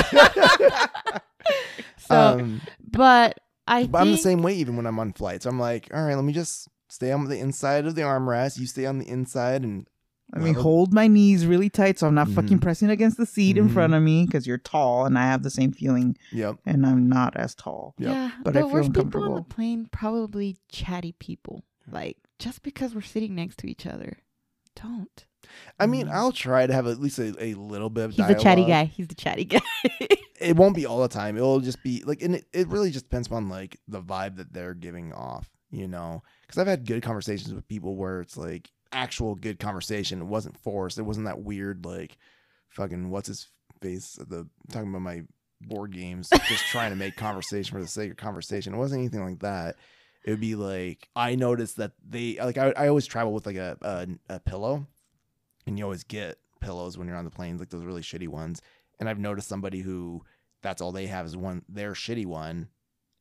so um, but I but I'm the same way even when I'm on flights. I'm like, all right, let me just stay on the inside of the armrest. You stay on the inside, and I mean, Well, hold my knees really tight so I'm not fucking Mhm. pressing against the seat in Mhm. front of me because you're tall and I have the same feeling yep, and I'm not as tall. Yep. Yeah, But the I feel worst people on the uncomfortable. plane probably chatty people. Like just because we're sitting next to each other, don't. I mean, Mhm. I'll try to have at least a, a little bit of. He's the chatty guy. He's the chatty guy. It won't be all the time. It'll just be like, and it, it really just depends on like the vibe that they're giving off, you know. Because I've had good conversations with people where it's like actual good conversation. It wasn't forced. It wasn't that weird like fucking what's his face the talking about my board games, just trying to make conversation for the sake of conversation. It wasn't anything like that. It would be like I noticed that they like I, I always travel with like a, a a pillow, and you always get pillows when you're on the planes, like those really shitty ones. And I've noticed somebody who that's all they have is one their shitty one,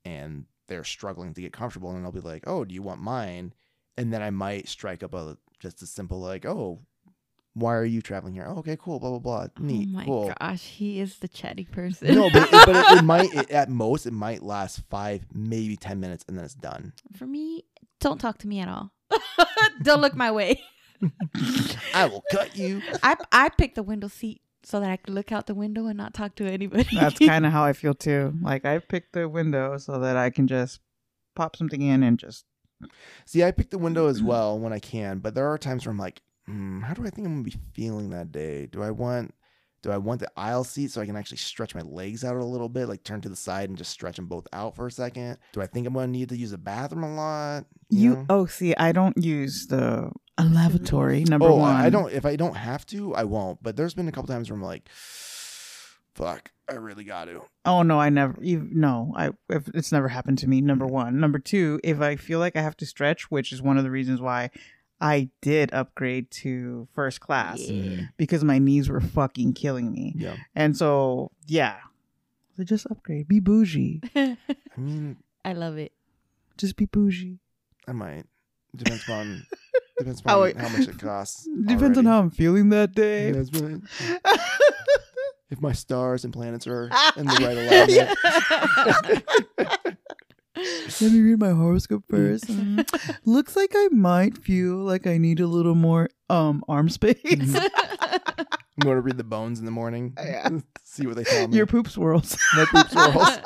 and they're struggling to get comfortable. And I'll be like, "Oh, do you want mine?" And then I might strike up a just a simple like, "Oh, why are you traveling here?" Oh, okay, cool, blah blah blah, oh neat, oh my cool. gosh, he is the chatty person. No, but it, but it, it might it, at most it might last five, maybe ten minutes, and then it's done. For me, don't talk to me at all. don't look my way. I will cut you. I I picked the window seat so that I could look out the window and not talk to anybody. That's kind of how I feel too. Like I picked the window so that I can just pop something in and just See, I pick the window as well when I can, but there are times where I'm like, hmm, how do I think I'm gonna be feeling that day? Do I want do I want the aisle seat so I can actually stretch my legs out a little bit, like turn to the side and just stretch them both out for a second? Do I think I'm gonna need to use a bathroom a lot? you. know? Oh, see, I don't use the a lavatory number oh, one. I I don't. If I don't have to, I won't. But there's been a couple times where I'm like, fuck, I really got to. Oh no, I never. You, no, I. If, it's never happened to me. Number one. Number two. If I feel like I have to stretch, which is one of the reasons why I did upgrade to first class Yeah. because my knees were fucking killing me, Yeah. and so yeah, so just upgrade. Be bougie. I mean, I love it. Just be bougie. I might. Depends on depends How on I- how much it costs. Depends on how I'm feeling that day. Yeah, that's right. if my stars and planets are in the right alignment. Let me read my horoscope first. Mm. Looks like I might feel like I need a little more um arm space. I'm going to read the bones in the morning. Yeah. See what they tell me. Your poop swirls. My poop swirls.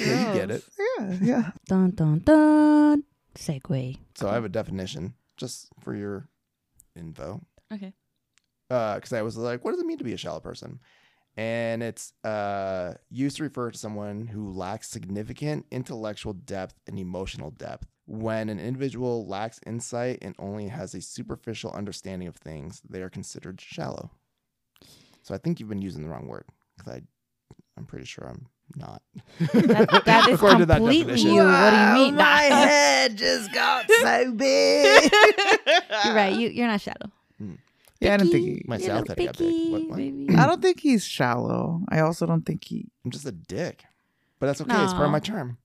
yeah, you get it. yeah, yeah. Dun dun dun. Segue. So I have a definition just for your info. Okay. because I was like, what does it mean to be a shallow person? And it's uh, used to refer to someone who lacks significant intellectual depth and emotional depth. When an individual lacks insight and only has a superficial understanding of things, they are considered shallow. So I think you've been using the wrong word because I, I'm pretty sure I'm not. That, that is According to that completely definition. you. What do you mean? My head just got so big. You're right. You you're not shallow. Yeah, I don't think he. My You're south not got big. What- what? I don't think he's shallow. I also don't think he. I'm just a dick. But that's okay. It's part of my charm.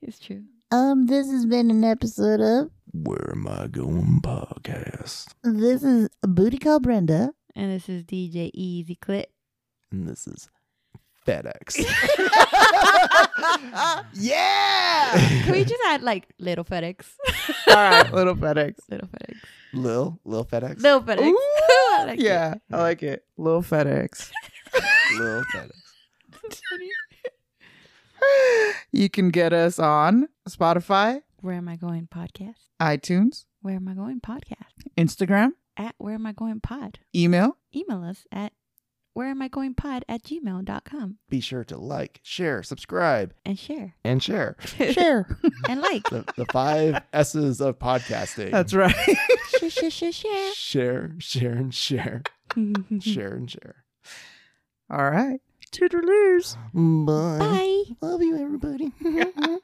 it's true. Um, this has been an episode of Where am I going podcast? This is Booty Call Brenda. And this is DJ Easy Clip. And this is FedEx. yeah. Can we just add like little FedEx? All right, little FedEx. little FedEx. Lil, Lil FedEx. Little FedEx. Ooh, I like it. yeah, I like it. Little FedEx. Lil FedEx. You can get us on Spotify, Where am I going? Podcast. iTunes, Where am I going? Podcast. Instagram, at where am I going pod. Email. Email us at where am I going pod at gmail.com Be sure to like, share, subscribe, and share and share. Share. and like. The, the five S's of podcasting. That's right. share, share, share, share. Share, share, and share. share and share. All right. Toodaloo. Bye. Bye. Love you, everybody.